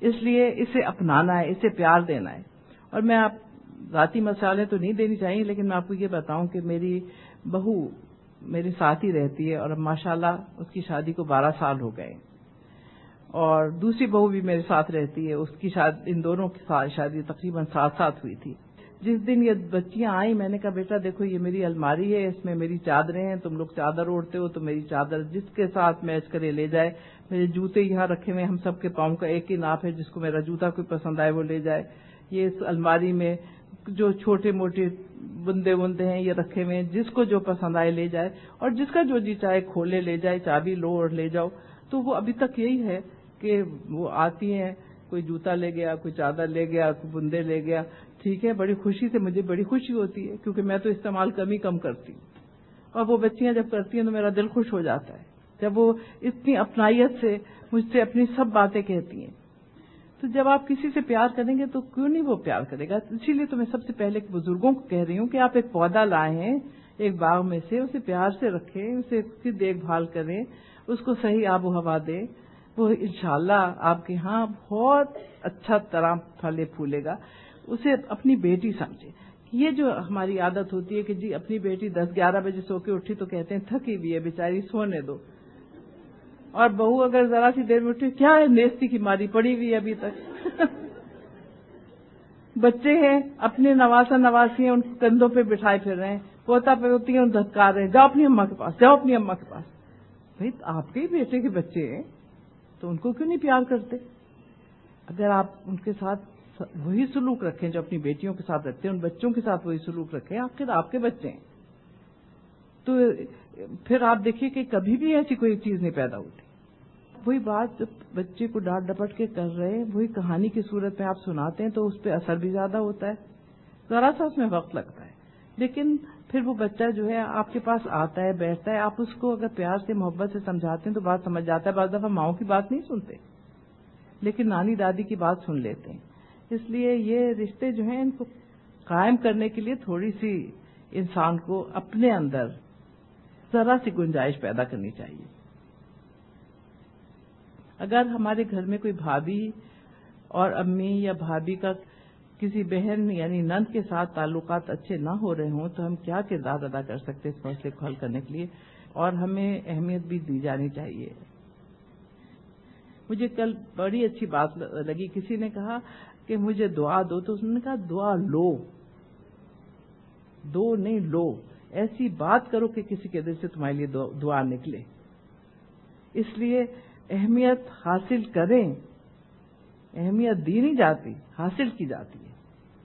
اس لیے اسے اپنانا ہے، اسے پیار دینا ہے۔ اور میں آپ ذاتی مسالے تو نہیں دینی چاہیے، لیکن میں آپ کو یہ بتاؤں کہ میری بہو میرے ساتھ ہی رہتی ہے اور ماشاء اللہ اس کی شادی کو بارہ سال ہو گئے۔ اور دوسری بہو بھی میرے ساتھ رہتی ہے، اس کی شادی، ان دونوں کی شادی تقریباً ساتھ ساتھ ہوئی تھی۔ جس دن یہ بچیاں آئیں، میں نے کہا، بیٹا دیکھو، یہ میری الماری ہے، اس میں میری چادریں ہیں، تم لوگ چادر اوڑھتے ہو تو میری چادر جس کے ساتھ میچ کرے لے جائے، میرے جوتے یہاں رکھے ہوئے ہم سب کے پاؤں کا ایک ہی ناپ ہے، جس کو میرا جوتا کوئی پسند آئے وہ لے جائے۔ یہ اس الماری میں جو چھوٹے موٹے بندے بندے ہیں، یہ رکھے ہوئے ہیں، جس کو جو پسند آئے لے جائے، اور جس کا جو جی چاہے کھولے لے جائے، چابی لو اور لے جاؤ۔ تو وہ ابھی تک یہی ہے کہ وہ آتی ہیں، کوئی جوتا لے گیا، کوئی چادر لے گیا، کوئی بندے لے گیا۔ ٹھیک ہے، بڑی خوشی سے مجھے بڑی خوشی ہوتی ہے، کیونکہ میں تو استعمال کم ہی کم کرتی ہوں۔ اور وہ بچیاں جب کرتی ہیں تو میرا دل خوش ہو جاتا ہے۔ جب وہ اتنی اپنائیت سے مجھ سے اپنی سب باتیں کہتی ہیں۔ تو جب آپ کسی سے پیار کریں گے تو کیوں نہیں وہ پیار کرے گا؟ اسی لیے تو میں سب سے پہلے بزرگوں کو کہہ رہی ہوں کہ آپ ایک پودا لائے ہیں ایک باغ میں سے، اسے پیار سے رکھیں، اسے اس کی دیکھ بھال کریں، اس کو صحیح آب و ہوا دیں۔ وہ انشاءاللہ اللہ آپ کے ہاں بہت اچھا طرح پھلے پھولے گا۔ اسے اپنی بیٹی سمجھے۔ یہ جو ہماری عادت ہوتی ہے کہ جی اپنی بیٹی دس گیارہ بجے سو کے اٹھی تو کہتے ہیں تھکی ہوئی ہے بیچاری، سونے دو۔ اور بہو اگر ذرا سی دیر میں اٹھی، کیا ہے نیستی کی ماری پڑی ہوئی ہے ابھی تک؟ بچے ہیں، اپنے نواسا نواسی ہیں، ان کندھوں پہ بٹھائے پھر رہے ہیں، پوتا پہ ہوتی ہیں دھتکار رہے ہیں۔ جاؤ اپنی اما کے پاس، جاؤ اپنی اما کے پاس۔ بھائی، آپ کے ہی بیٹے کے بچے ہیں تو ان کو کیوں نہیں پیار کرتے؟ اگر آپ ان کے ساتھ وہی سلوک رکھیں جو اپنی بیٹیوں کے ساتھ رکھتے ہیں، ان بچوں کے ساتھ وہی سلوک رکھیں، آخر آپ کے بچے ہیں۔ تو پھر آپ دیکھیے کہ کبھی بھی ایسی کوئی چیز نہیں پیدا ہوتی۔ وہی بات جب بچے کو ڈانٹ ڈپٹ کے کر رہے ہیں، وہی کہانی کی صورت میں آپ سناتے ہیں تو اس پہ اثر بھی زیادہ ہوتا ہے۔ ذرا سا اس میں وقت لگتا ہے۔ لیکن پھر وہ بچہ جو ہے، آپ کے پاس آتا ہے، بیٹھتا ہے، آپ اس کو اگر پیار سے، محبت سے سمجھاتے ہیں تو بات سمجھ جاتا ہے، بعض دفعہ ماؤں کی بات نہیں سنتے۔ لیکن نانی دادی کی بات سن لیتے ہیں۔ اس لیے یہ رشتے جو ہیں ان کو قائم کرنے کے لیے تھوڑی سی انسان کو اپنے اندر ذرا سی گنجائش پیدا کرنی چاہیے۔ اگر ہمارے گھر میں کوئی بھابھی اور امی یا بھابھی کا کسی بہن یعنی نند کے ساتھ تعلقات اچھے نہ ہو رہے ہوں تو ہم کیا کردار ادا کر سکتے اس مسئلے کو حل کرنے کے لیے؟ اور ہمیں اہمیت بھی دی جانی چاہیے۔ مجھے کل بڑی اچھی بات لگی، کسی نے کہا کہ مجھے دعا دو تو اس نے کہا، دعا لو۔ دو نہیں، لو۔ ایسی بات کرو کہ کسی کے دل سے تمہارے لیے دعا نکلے۔ اس لیے اہمیت حاصل کریں۔ اہمیت دی نہیں جاتی، حاصل کی جاتی ہے۔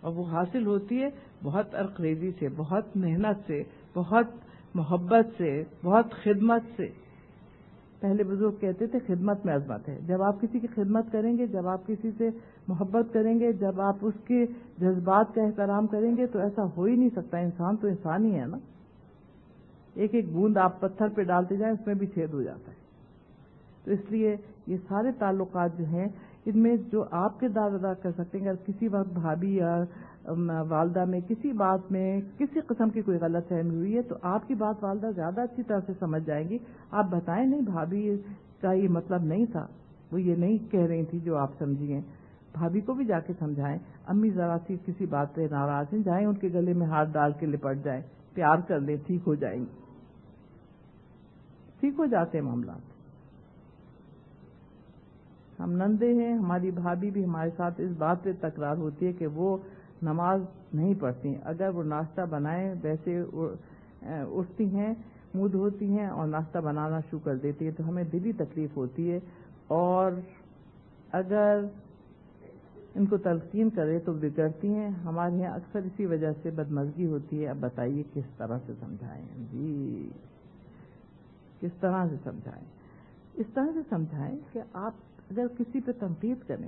اور وہ حاصل ہوتی ہے بہت ارقریزی سے، بہت محنت سے، بہت محبت سے، بہت خدمت سے۔ پہلے بزرگ کہتے تھے خدمت میں عظمت ہے۔ جب آپ کسی کی خدمت کریں گے، جب آپ کسی سے محبت کریں گے، جب آپ اس کے جذبات کا احترام کریں گے، تو ایسا ہو ہی نہیں سکتا۔ انسان تو انسان ہی ہے نا۔ ایک ایک بوند آپ پتھر پہ ڈالتے جائیں، اس میں بھی چھید ہو جاتا ہے۔ تو اس لیے یہ سارے تعلقات جو ہیں، ان میں جو آپ کے دار ادا کر سکتے ہیں، اگر کسی وقت بھابھی یا والدہ میں کسی بات میں کسی قسم کی کوئی غلط فہمی ہوئی ہے تو آپ کی بات والدہ زیادہ اچھی طرح سے سمجھ جائیں گی۔ آپ بتائیں نہیں، بھابھی کا یہ مطلب نہیں تھا۔ وہ یہ نہیں کہہ رہی تھی جو آپ سمجھیے۔ بھابھی کو بھی جا کے سمجھائیں۔ امی ذرا سی کسی بات پہ ناراض ہیں، جائیں ان کے گلے میں ہاتھ ڈال کے لپٹ جائیں۔ پیار کر لیں، ٹھیک ہو جائیں۔ گی ٹھیک ہو جاتے ہیں معاملات۔ ہم نندے ہیں، ہماری بھابھی بھی ہمارے ساتھ اس بات پہ تکرار ہوتی ہے کہ وہ نماز نہیں پڑھتی اگر وہ ناشتہ بنائیں، ویسے اٹھتی ہیں، منہ دھوتی ہیں اور ناشتہ بنانا شروع کر دیتی ہے تو ہمیں دلی تکلیف ہوتی ہے۔ اور اگر ان کو تلقین کرے تو بگڑتی ہیں۔ ہمارے یہاں اکثر اسی وجہ سے بدمزگی ہوتی ہے۔ اب بتائیے کس طرح سے سمجھائیں؟ جی کس طرح سے سمجھائیں؟ اس طرح سے سمجھائیں کہ آپ اگر کسی پہ تنقید کریں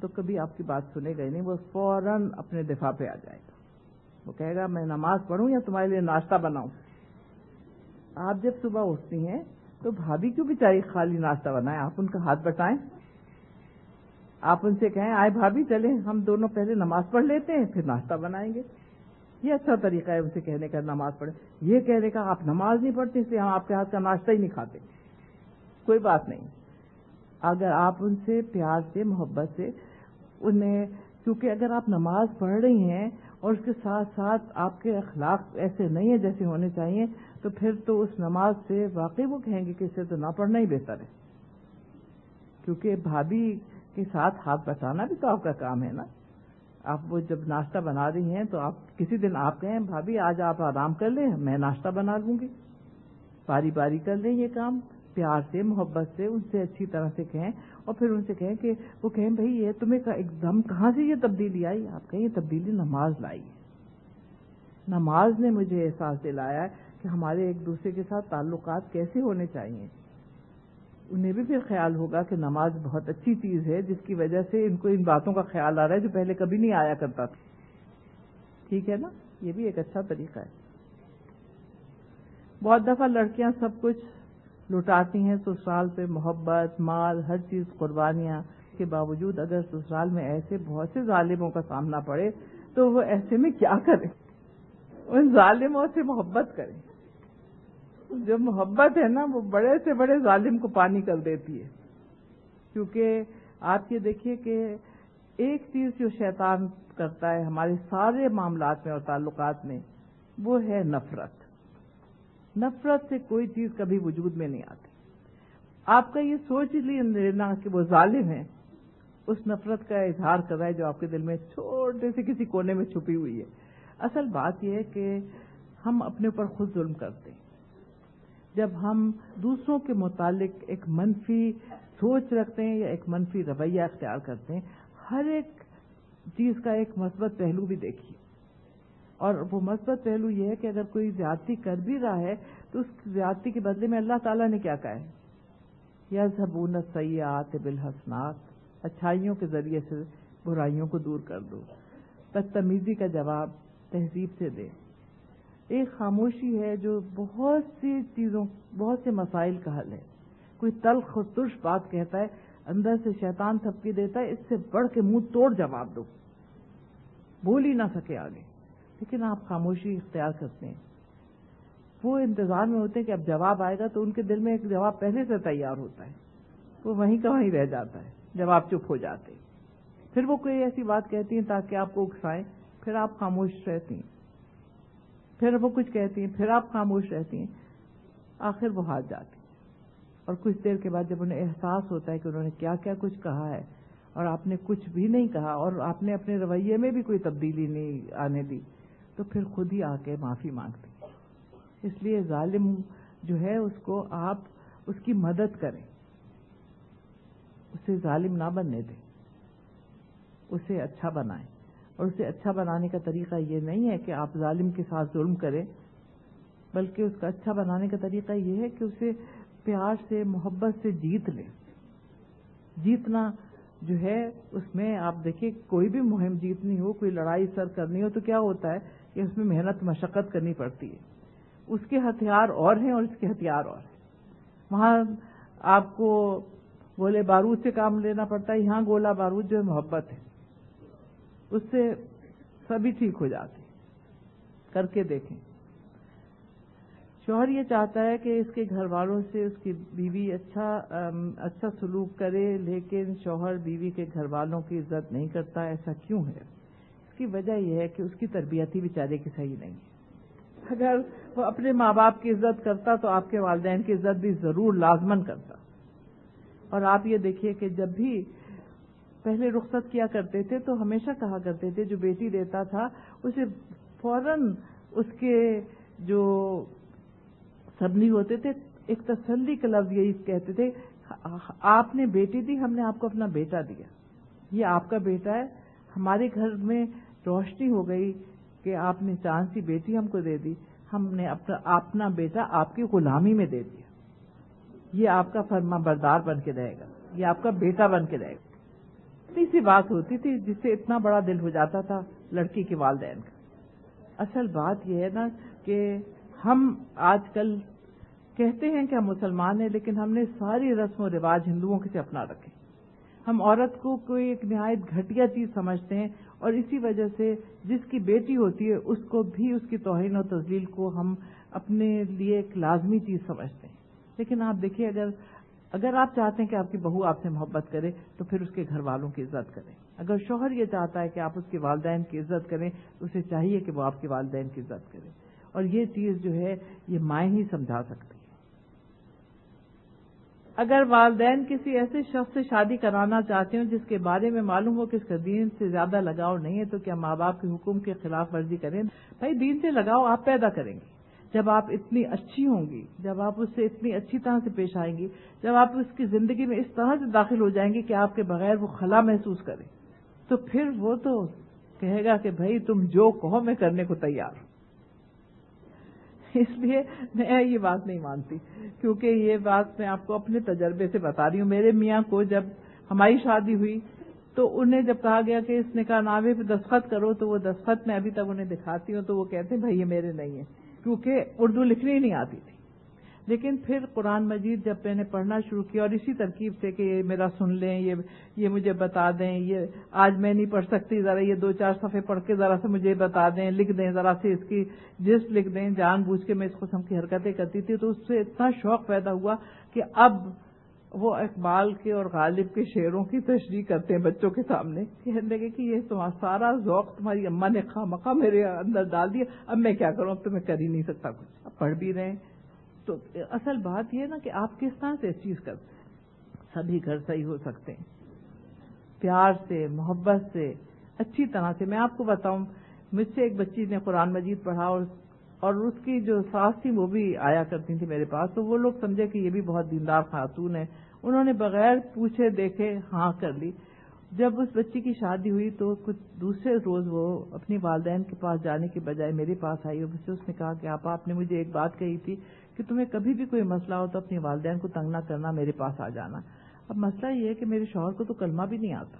تو کبھی آپ کی بات سنے گا نہیں، وہ فوراً اپنے دفاع پہ آ جائے گا۔ وہ کہے گا، میں نماز پڑھوں یا تمہارے لیے ناشتہ بناؤں؟ آپ جب صبح اٹھتی ہیں تو بھابھی کیوں بھی خالی ناشتہ بنائیں آپ ان کا ہاتھ بٹائیں۔ آپ ان سے کہیں، آئے بھابھی، چلیں، ہم دونوں پہلے نماز پڑھ لیتے ہیں، پھر ناشتہ بنائیں گے۔ یہ اچھا طریقہ ہے ان سے کہنے کا، نماز پڑھے یہ کہنے کا، آپ نماز نہیں پڑھتے، اس لیے ہم آپ کے ہاتھ کا ناشتہ ہی نہیں کھاتے۔ کوئی بات نہیں۔ اگر آپ ان سے پیار سے، محبت سے انہیں، کیونکہ اگر آپ نماز پڑھ رہی ہیں اور اس کے ساتھ ساتھ آپ کے اخلاق ایسے نہیں ہیں جیسے ہونے چاہیے، تو پھر تو اس نماز سے واقعی وہ کہیں گے کہ اسے تو نہ پڑھنا ہی بہتر ہے۔ کیونکہ بھابھی کے ساتھ ہاتھ بچانا بھی تو آپ کا کام ہے نا۔ آپ وہ جب ناشتہ بنا رہی ہیں تو آپ کسی دن آپ کہیں، بھابھی آج آپ آرام کر لیں، میں ناشتہ بنا لوں گی۔ باری باری کر لیں یہ کام۔ پیار سے، محبت سے، ان سے اچھی طرح سے کہیں اور پھر ان سے کہیں کہ وہ کہیں بھائی یہ تمہیں ایک دم کہاں سے یہ تبدیلی آئی؟ آپ کہیں یہ تبدیلی نماز لائی ہے۔ نماز نے مجھے احساس دلایا کہ ہمارے ایک دوسرے کے ساتھ تعلقات کیسے ہونے چاہیے۔ انہیں بھی پھر خیال ہوگا کہ نماز بہت اچھی چیز ہے، جس کی وجہ سے ان کو ان باتوں کا خیال آ رہا ہے جو پہلے کبھی نہیں آیا کرتا تھا۔ ٹھیک ہے نا؟ یہ بھی ایک اچھا طریقہ ہے۔ بہت دفعہ لڑکیاں سب کچھ لٹاتی ہیں، سسرال پہ محبت، مال، ہر چیز قربانیاں کے باوجود اگر سسرال میں ایسے بہت سے ظالموں کا سامنا پڑے تو وہ ایسے میں کیا کریں؟ ان ظالموں سے محبت کریں۔ جو محبت ہے نا، وہ بڑے سے بڑے ظالم کو پانی کر دیتی ہے۔ کیونکہ آپ یہ دیکھیے کہ ایک چیز جو شیطان کرتا ہے ہمارے سارے معاملات میں اور تعلقات میں، وہ ہے نفرت۔ نفرت سے کوئی چیز کبھی وجود میں نہیں آتی۔ آپ کا یہ سوچ لینا کہ وہ ظالم ہے اس نفرت کا اظہار کر رہا ہے جو آپ کے دل میں چھوٹے سے کسی کونے میں چھپی ہوئی ہے۔ اصل بات یہ ہے کہ ہم اپنے اوپر خود ظلم کرتے ہیں۔ جب ہم دوسروں کے متعلق ایک منفی سوچ رکھتے ہیں یا ایک منفی رویہ اختیار کرتے ہیں، ہر ایک چیز کا ایک مثبت پہلو بھی دیکھیے۔ اور وہ مثبت پہلو یہ ہے کہ اگر کوئی زیادتی کر بھی رہا ہے تو اس زیادتی کے بدلے میں اللہ تعالیٰ نے کیا کہا ہے؟ یا زبون سیاحت بالحسنات، اچھائیوں کے ذریعے سے برائیوں کو دور کر دو۔ بدتمیزی کا جواب تہذیب سے دے۔ ایک خاموشی ہے جو بہت سی چیزوں، بہت سے مسائل کا حل ہے۔ کوئی تلخ و ترش بات کہتا ہے، اندر سے شیطان تھپکی دیتا ہے، اس سے بڑھ کے منہ توڑ جواب دو۔ بول ہی نہ سکے آگے۔ لیکن آپ خاموشی اختیار کرتے ہیں۔ وہ انتظار میں ہوتے ہیں کہ اب جواب آئے گا تو ان کے دل میں ایک جواب پہلے سے تیار ہوتا ہے۔ وہ وہیں کا وہیں رہ جاتا ہے۔ جب آپ چپ ہو جاتے پھر وہ کوئی ایسی بات کہتی ہیں تاکہ آپ کو اکسائیں، پھر آپ خاموش رہتی ہیں۔ پھر وہ کچھ کہتی ہیں، پھر آپ خاموش رہتی ہیں۔ آخر وہ ہاتھ جاتی اور کچھ دیر کے بعد جب انہیں احساس ہوتا ہے کہ انہوں نے کیا کیا کچھ کہا ہے اور آپ نے کچھ بھی نہیں کہا اور آپ نے اپنے رویے میں بھی کوئی تبدیلی نہیں آنے دی تو پھر خود ہی آ کے معافی مانگتی اس لیے ظالم جو ہے، اس کو آپ اس کی مدد کریں۔ اسے ظالم نہ بننے دیں۔ اسے اچھا بنائیں۔ اور اسے اچھا بنانے کا طریقہ یہ نہیں ہے کہ آپ ظالم کے ساتھ ظلم کریں، بلکہ اس کا اچھا بنانے کا طریقہ یہ ہے کہ اسے پیار سے، محبت سے جیت لیں۔ جیتنا جو ہے، اس میں آپ دیکھیں، کوئی بھی مہم جیتنی ہو، کوئی لڑائی سر کرنی ہو، تو کیا ہوتا ہے؟ کہ اس میں محنت، مشقت کرنی پڑتی ہے۔ اس کے ہتھیار اور ہیں اور اس کے ہتھیار اور ہیں۔ وہاں آپ کو گولے بارود سے کام لینا پڑتا ہے، یہاں گولا بارود جو ہے محبت ہے۔ اس سے سبھی ٹھیک ہو جاتے کر کے دیکھیں۔ شوہر یہ چاہتا ہے کہ اس کے گھر والوں سے اس کی بیوی اچھا اچھا سلوک کرے، لیکن شوہر بیوی کے گھر والوں کی عزت نہیں کرتا، ایسا کیوں ہے؟ کی وجہ یہ ہے کہ اس کی تربیت ہی بیچارے کی صحیح نہیں ہے۔ اگر وہ اپنے ماں باپ کی عزت کرتا تو آپ کے والدین کی عزت بھی ضرور لازمن کرتا۔ اور آپ یہ دیکھیے کہ جب بھی پہلے رخصت کیا کرتے تھے تو ہمیشہ کہا کرتے تھے، جو بیٹی دیتا تھا، اسے فوراً اس کے جو سبنی ہوتے تھے، ایک تسلی کا لفظ یہی کہتے تھے، آپ نے بیٹی دی، ہم نے آپ کو اپنا بیٹا دیا۔ یہ آپ کا بیٹا ہے، ہمارے گھر میں روشنی ہو گئی کہ آپ نے چاند سی بیٹی ہم کو دے دی، ہم نے اپنا بیٹا آپ کی غلامی میں دے دیا۔ یہ آپ کا فرما بردار بن کے رہے گا، یہ آپ کا بیٹا بن کے رہے گا۔ اتنی سی بات ہوتی تھی جس سے اتنا بڑا دل ہو جاتا تھا لڑکی کے والدین کا۔ اصل بات یہ ہے نا کہ ہم آج کل کہتے ہیں کہ ہم مسلمان ہیں، لیکن ہم نے ساری رسم و رواج ہندوؤں کے سے اپنا رکھے۔ ہم عورت کو کوئی ایک نہایت گھٹیا چیز سمجھتے ہیں اور اسی وجہ سے جس کی بیٹی ہوتی ہے، اس کو بھی اس کی توہین و تزلیل کو ہم اپنے لیے ایک لازمی چیز سمجھتے ہیں۔ لیکن آپ دیکھیے، اگر اگر آپ چاہتے ہیں کہ آپ کی بہو آپ سے محبت کرے، تو پھر اس کے گھر والوں کی عزت کریں۔ اگر شوہر یہ چاہتا ہے کہ آپ اس کے والدین کی عزت کریں، اسے چاہیے کہ وہ آپ کے والدین کی عزت کرے۔ اور یہ چیز جو ہے، یہ مائیں ہی سمجھا سکتی اگر والدین کسی ایسے شخص سے شادی کرانا چاہتے ہوں جس کے بارے میں معلوم ہو کہ اس کا دین سے زیادہ لگاؤ نہیں ہے، تو کیا ماں باپ کے حکم کے خلاف ورزی کریں؟ بھائی، دین سے لگاؤ آپ پیدا کریں گے۔ جب آپ اتنی اچھی ہوں گی، جب آپ اس سے اتنی اچھی طرح سے پیش آئیں گی، جب آپ اس کی زندگی میں اس طرح سے داخل ہو جائیں گے کہ آپ کے بغیر وہ خلا محسوس کرے تو پھر وہ تو کہے گا کہ بھائی، تم جو کہو میں کرنے کو تیار ہوں۔ اس لیے میں یہ بات نہیں مانتی، کیونکہ یہ بات میں آپ کو اپنے تجربے سے بتا رہی ہوں۔ میرے میاں کو جب ہماری شادی ہوئی تو انہیں جب کہا گیا کہ اس نکاح نامے پہ دستخط کرو، تو وہ دستخط میں ابھی تک انہیں دکھاتی ہوں تو وہ کہتے ہیں، بھائی یہ میرے نہیں ہیں، کیونکہ اردو لکھنی ہی نہیں آتی تھی۔ لیکن پھر قرآن مجید جب میں نے پڑھنا شروع کیا اور اسی ترکیب سے کہ یہ میرا سن لیں، یہ یہ مجھے بتا دیں، یہ آج میں نہیں پڑھ سکتی، ذرا یہ دو چار صفحے پڑھ کے ذرا سے مجھے بتا دیں، لکھ دیں، ذرا سے اس کی جس لکھ دیں، جان بوجھ کے میں اس قسم کی حرکتیں کرتی تھی تو اس سے اتنا شوق پیدا ہوا کہ اب وہ اقبال کے اور غالب کے شعروں کی تشریح کرتے ہیں بچوں کے سامنے، کہنے لگے کہ یہ تمہارا سارا ذوق، تمہاری اما نے خواہ مخواہ میرے اندر ڈال دیا، اب میں کیا کروں؟ اب تو میں کر ہی نہیں سکتا کچھ۔ اب پڑھ بھی رہے ہیں۔ تو اصل بات یہ نا کہ آپ کس طرح سے اس چیز کرتے ہیں سبھی گھر صحیح ہو سکتے ہیں۔ پیار سے، محبت سے، اچھی طرح سے۔ میں آپ کو بتاؤں، مجھ سے ایک بچی نے قرآن مجید پڑھا اور اور اس کی جو ساس تھی وہ بھی آیا کرتی تھی میرے پاس۔ تو وہ لوگ سمجھے کہ یہ بھی بہت دیندار خاتون ہے۔ انہوں نے بغیر پوچھے دیکھے ہاں کر لی۔ جب اس بچی کی شادی ہوئی تو کچھ دوسرے روز وہ اپنی والدین کے پاس جانے کے بجائے میرے پاس آئی اور مجھ سے اس نے کہا کہ آپ آپ نے مجھے ایک بات کہی تھی کہ تمہیں کبھی بھی کوئی مسئلہ ہو تو اپنی والدین کو تنگ نہ کرنا، میرے پاس آ جانا۔ اب مسئلہ یہ ہے کہ میرے شوہر کو تو کلمہ بھی نہیں آتا۔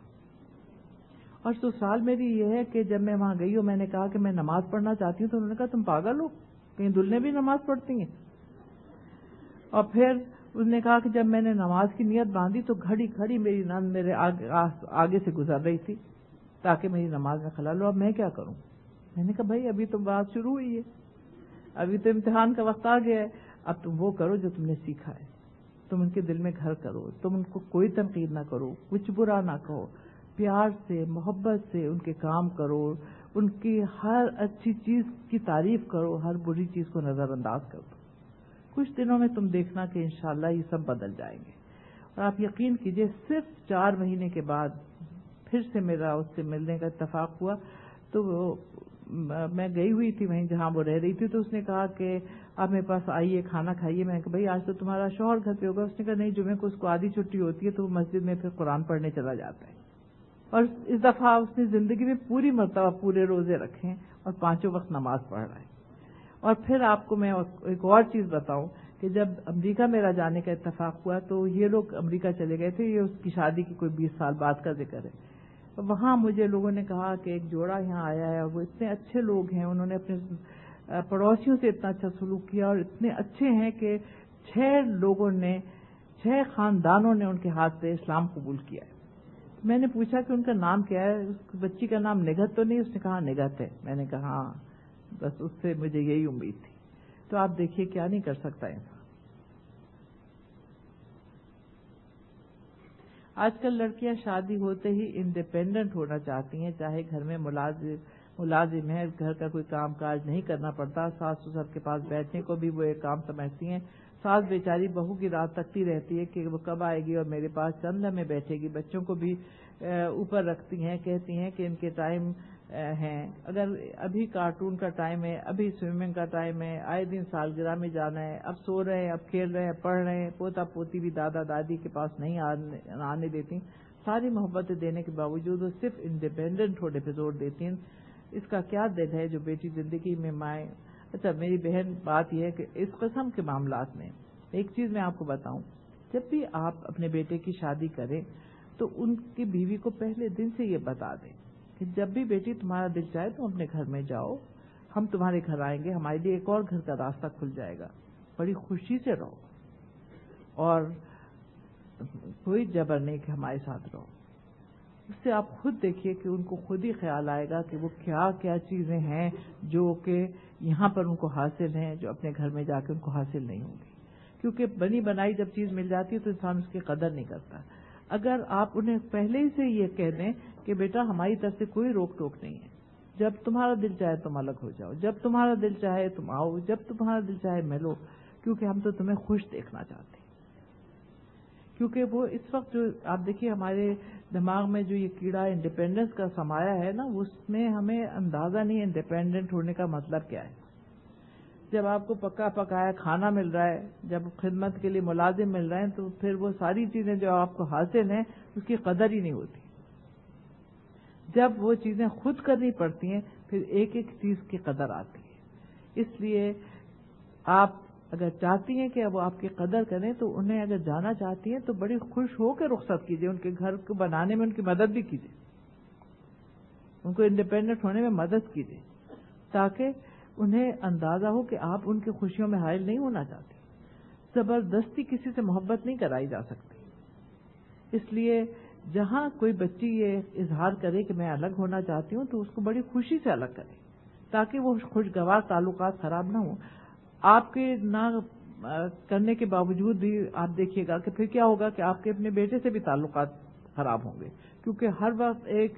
اور سال میری یہ ہے کہ جب میں وہاں گئی ہوں میں نے کہا کہ میں نماز پڑھنا چاہتی ہوں تو انہوں نے کہا، تم پاگل ہو؟ کہیں دلہنے بھی نماز پڑھتی ہیں؟ اور پھر اس نے کہا کہ جب میں نے نماز کی نیت باندھی تو گھڑی گھڑی میری نند میرے آگے سے گزر رہی تھی تاکہ میری نماز میں خلا لو اب میں کیا کروں؟ میں نے کہا، بھائی، ابھی تو بات شروع ہوئی ہے۔ ابھی تو امتحان کا وقت آ گیا ہے۔ اب تم وہ کرو جو تم نے سیکھا ہے۔ تم ان کے دل میں گھر کرو۔ تم ان کو کوئی تنقید نہ کرو۔ کچھ برا نہ کہو۔ پیار سے، محبت سے ان کے کام کرو۔ ان کی ہر اچھی چیز کی تعریف کرو۔ ہر بری چیز کو نظر انداز کر دو کچھ دنوں میں تم دیکھنا کہ انشاءاللہ یہ سب بدل جائیں گے۔ اور آپ یقین کیجیے، صرف چار مہینے کے بعد پھر سے میرا اس سے ملنے کا اتفاق ہوا۔ تو میں گئی ہوئی تھی وہیں جہاں وہ رہ رہی تھی۔ تو اس نے کہا کہ آپ میرے پاس آئیے، کھانا کھائیے۔ میں نے کہا، بھائی، آج تو تمہارا شوہر گھر پہ ہوگا۔ اس نے کہا، نہیں جمعے کو اس کو آدھی چھٹی ہوتی ہے تو وہ مسجد میں پھر قرآن پڑھنے چلا جاتا ہے۔ اور اس دفعہ اس نے زندگی میں پوری مرتبہ پورے روزے رکھے اور پانچوں وقت نماز پڑھ رہا ہے۔ اور پھر آپ کو میں ایک اور چیز بتاؤں کہ جب امریکہ میرا جانے کا اتفاق ہوا تو یہ لوگ امریکہ چلے گئے تھے۔ یہ اس کی شادی کی کوئی بیس سال بعد کا ذکر ہے۔ وہاں مجھے لوگوں نے کہا کہ ایک جوڑا یہاں آیا ہے اور وہ اتنے اچھے لوگ ہیں، انہوں نے اپنے پڑوسیوں سے اتنا اچھا سلوک کیا اور اتنے اچھے ہیں کہ چھ لوگوں نے، چھ خاندانوں نے ان کے ہاتھ سے اسلام قبول کیا ہے۔ میں نے پوچھا کہ ان کا نام کیا ہے؟ اس بچی کا نام نگت تو نہیں؟ اس نے کہا نگت ہے۔ میں نے کہا ہاں بس اس سے مجھے یہی امید تھی۔ تو آپ دیکھیے کیا نہیں کر سکتا انسان۔ آج کل لڑکیاں شادی ہوتے ہی انڈیپینڈنٹ ہونا چاہتی ہیں، چاہے گھر میں ملازم ملازم ہے، گھر کا کوئی کام کاج نہیں کرنا پڑتا۔ ساس سسر کے پاس بیٹھنے کو بھی وہ ایک کام سمجھتی ہیں۔ ساس بیچاری بہو کی رات تکتی رہتی ہے کہ وہ کب آئے گی اور میرے پاس چند میں بیٹھے گی۔ بچوں کو بھی اوپر رکھتی ہیں، کہتی ہیں کہ ان کے ٹائم ہیں۔ اگر ابھی کارٹون کا ٹائم ہے، ابھی سوئمنگ کا ٹائم ہے، آئے دن سالگرہ میں جانا ہے، اب سو رہے ہیں، اب کھیل رہے ہیں پڑھ رہے ہیں، پوتا پوتی بھی دادا دادی کے پاس نہیں آنے دیتی۔ ساری محبتیں دینے کے باوجود وہ صرف انڈیپینڈنٹ ہونے پہ زور دیتی ہیں۔ اس کا کیا دل ہے جو بیٹی زندگی میں مائیں اچھا میری بہن بات یہ ہے کہ اس قسم کے معاملات میں ایک چیز میں آپ کو بتاؤں۔ جب بھی آپ اپنے بیٹے کی شادی کریں تو ان کی بیوی کو پہلے دن سے یہ بتا دیں کہ جب بھی بیٹی تمہارا دل چاہے تم اپنے گھر میں جاؤ، ہم تمہارے گھر آئیں گے، ہمارے لیے ایک اور گھر کا راستہ کھل جائے گا۔ بڑی خوشی سے رہو اور کوئی جبر نہیں کہ ہمارے ساتھ رہو۔ اس سے آپ خود دیکھیے کہ ان کو خود ہی خیال آئے گا کہ وہ کیا کیا چیزیں ہیں جو کہ یہاں پر ان کو حاصل ہیں، جو اپنے گھر میں جا کے ان کو حاصل نہیں ہوں گی۔ کیونکہ بنی بنائی جب چیز مل جاتی ہے تو انسان اس کی قدر نہیں کرتا۔ اگر آپ انہیں پہلے ہی سے یہ کہہ دیں کہ بیٹا ہماری طرف سے کوئی روک ٹوک نہیں ہے۔ جب تمہارا دل چاہے تم الگ ہو جاؤ، جب تمہارا دل چاہے تم آؤ، جب تمہارا دل چاہے ملو، کیونکہ ہم تو تمہیں خوش دیکھنا چاہتے ہیں۔ کیونکہ وہ اس وقت جو آپ دیکھیے ہمارے دماغ میں جو یہ کیڑا انڈیپینڈنس کا سمایا ہے نا، اس میں ہمیں اندازہ نہیں انڈیپینڈنٹ ہونے کا مطلب کیا ہے۔ جب آپ کو پکا پکایا کھانا مل رہا ہے، جب خدمت کے لیے ملازم مل رہے ہیں، تو پھر وہ ساری چیزیں جو آپ کو حاصل ہیں، اس کی قدر ہی نہیں ہوتی۔ جب وہ چیزیں خود کرنی پڑتی ہیں، پھر ایک ایک چیز کی قدر آتی ہے۔ اس لیے آپ اگر چاہتی ہیں کہ وہ آپ کی قدر کریں تو انہیں اگر جانا چاہتی ہیں تو بڑی خوش ہو کے رخصت کیجیے ان کے گھر کو بنانے میں ان کی مدد بھی کیجیے ان کو انڈیپینڈنٹ ہونے میں مدد کیجیے تاکہ انہیں اندازہ ہو کہ آپ ان کی خوشیوں میں حائل نہیں ہونا چاہتے۔ زبردستی کسی سے محبت نہیں کرائی جا سکتی۔ اس لیے جہاں کوئی بچی یہ اظہار کرے کہ میں الگ ہونا چاہتی ہوں تو اس کو بڑی خوشی سے الگ کرے، تاکہ وہ خوشگوار تعلقات خراب نہ ہوں۔ آپ کے نہ کرنے کے باوجود بھی آپ دیکھیے گا کہ پھر کیا ہوگا کہ آپ کے اپنے بیٹے سے بھی تعلقات خراب ہوں گے۔ کیونکہ ہر وقت ایک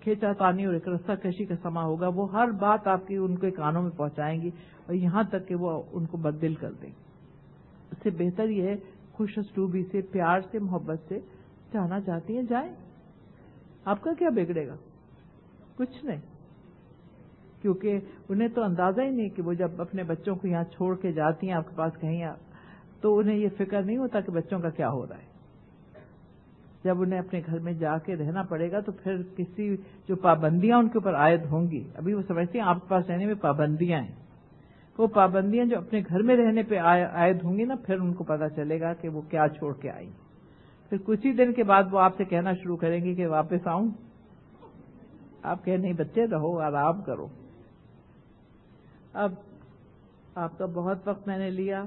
کھینچا تانی اور ایک رستہ کشی کا سما ہوگا، وہ ہر بات آپ کی ان کے کانوں میں پہنچائیں گی اور یہاں تک کہ وہ ان کو بدل کر دیں۔ اس سے بہتر یہ ہے، خوش اسٹوبی سے، پیار سے، محبت سے جانا چاہتی ہیں، جائیں۔ آپ کا کیا بگڑے گا؟ کچھ نہیں۔ کیونکہ انہیں تو اندازہ ہی نہیں کہ وہ جب اپنے بچوں کو یہاں چھوڑ کے جاتی ہیں، آپ کے پاس کہیں تو انہیں یہ فکر نہیں ہوتا کہ بچوں کا کیا ہو رہا ہے۔ جب انہیں اپنے گھر میں جا کے رہنا پڑے گا تو پھر کسی جو پابندیاں ان کے اوپر عائد ہوں گی۔ ابھی وہ سمجھتے ہیں، آپ کے پاس رہنے میں پابندیاں ہیں۔ وہ پابندیاں جو اپنے گھر میں رہنے پہ عائد ہوں گی نا، پھر ان کو پتا چلے گا کہ وہ کیا چھوڑ کے آئی۔ پھر کچھ ہی دن کے بعد وہ آپ سے کہنا شروع کریں گے کہ واپس آؤں۔ آپ کہ نہیں بچے، رہو، آرام کرو۔ اب آپ کا بہت وقت میں نے لیا۔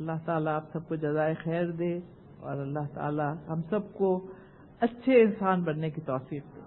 اللہ تعالیٰ آپ سب کو جزائے خیر دے اور اللہ تعالیٰ ہم سب کو اچھے انسان بننے کی توفیق دے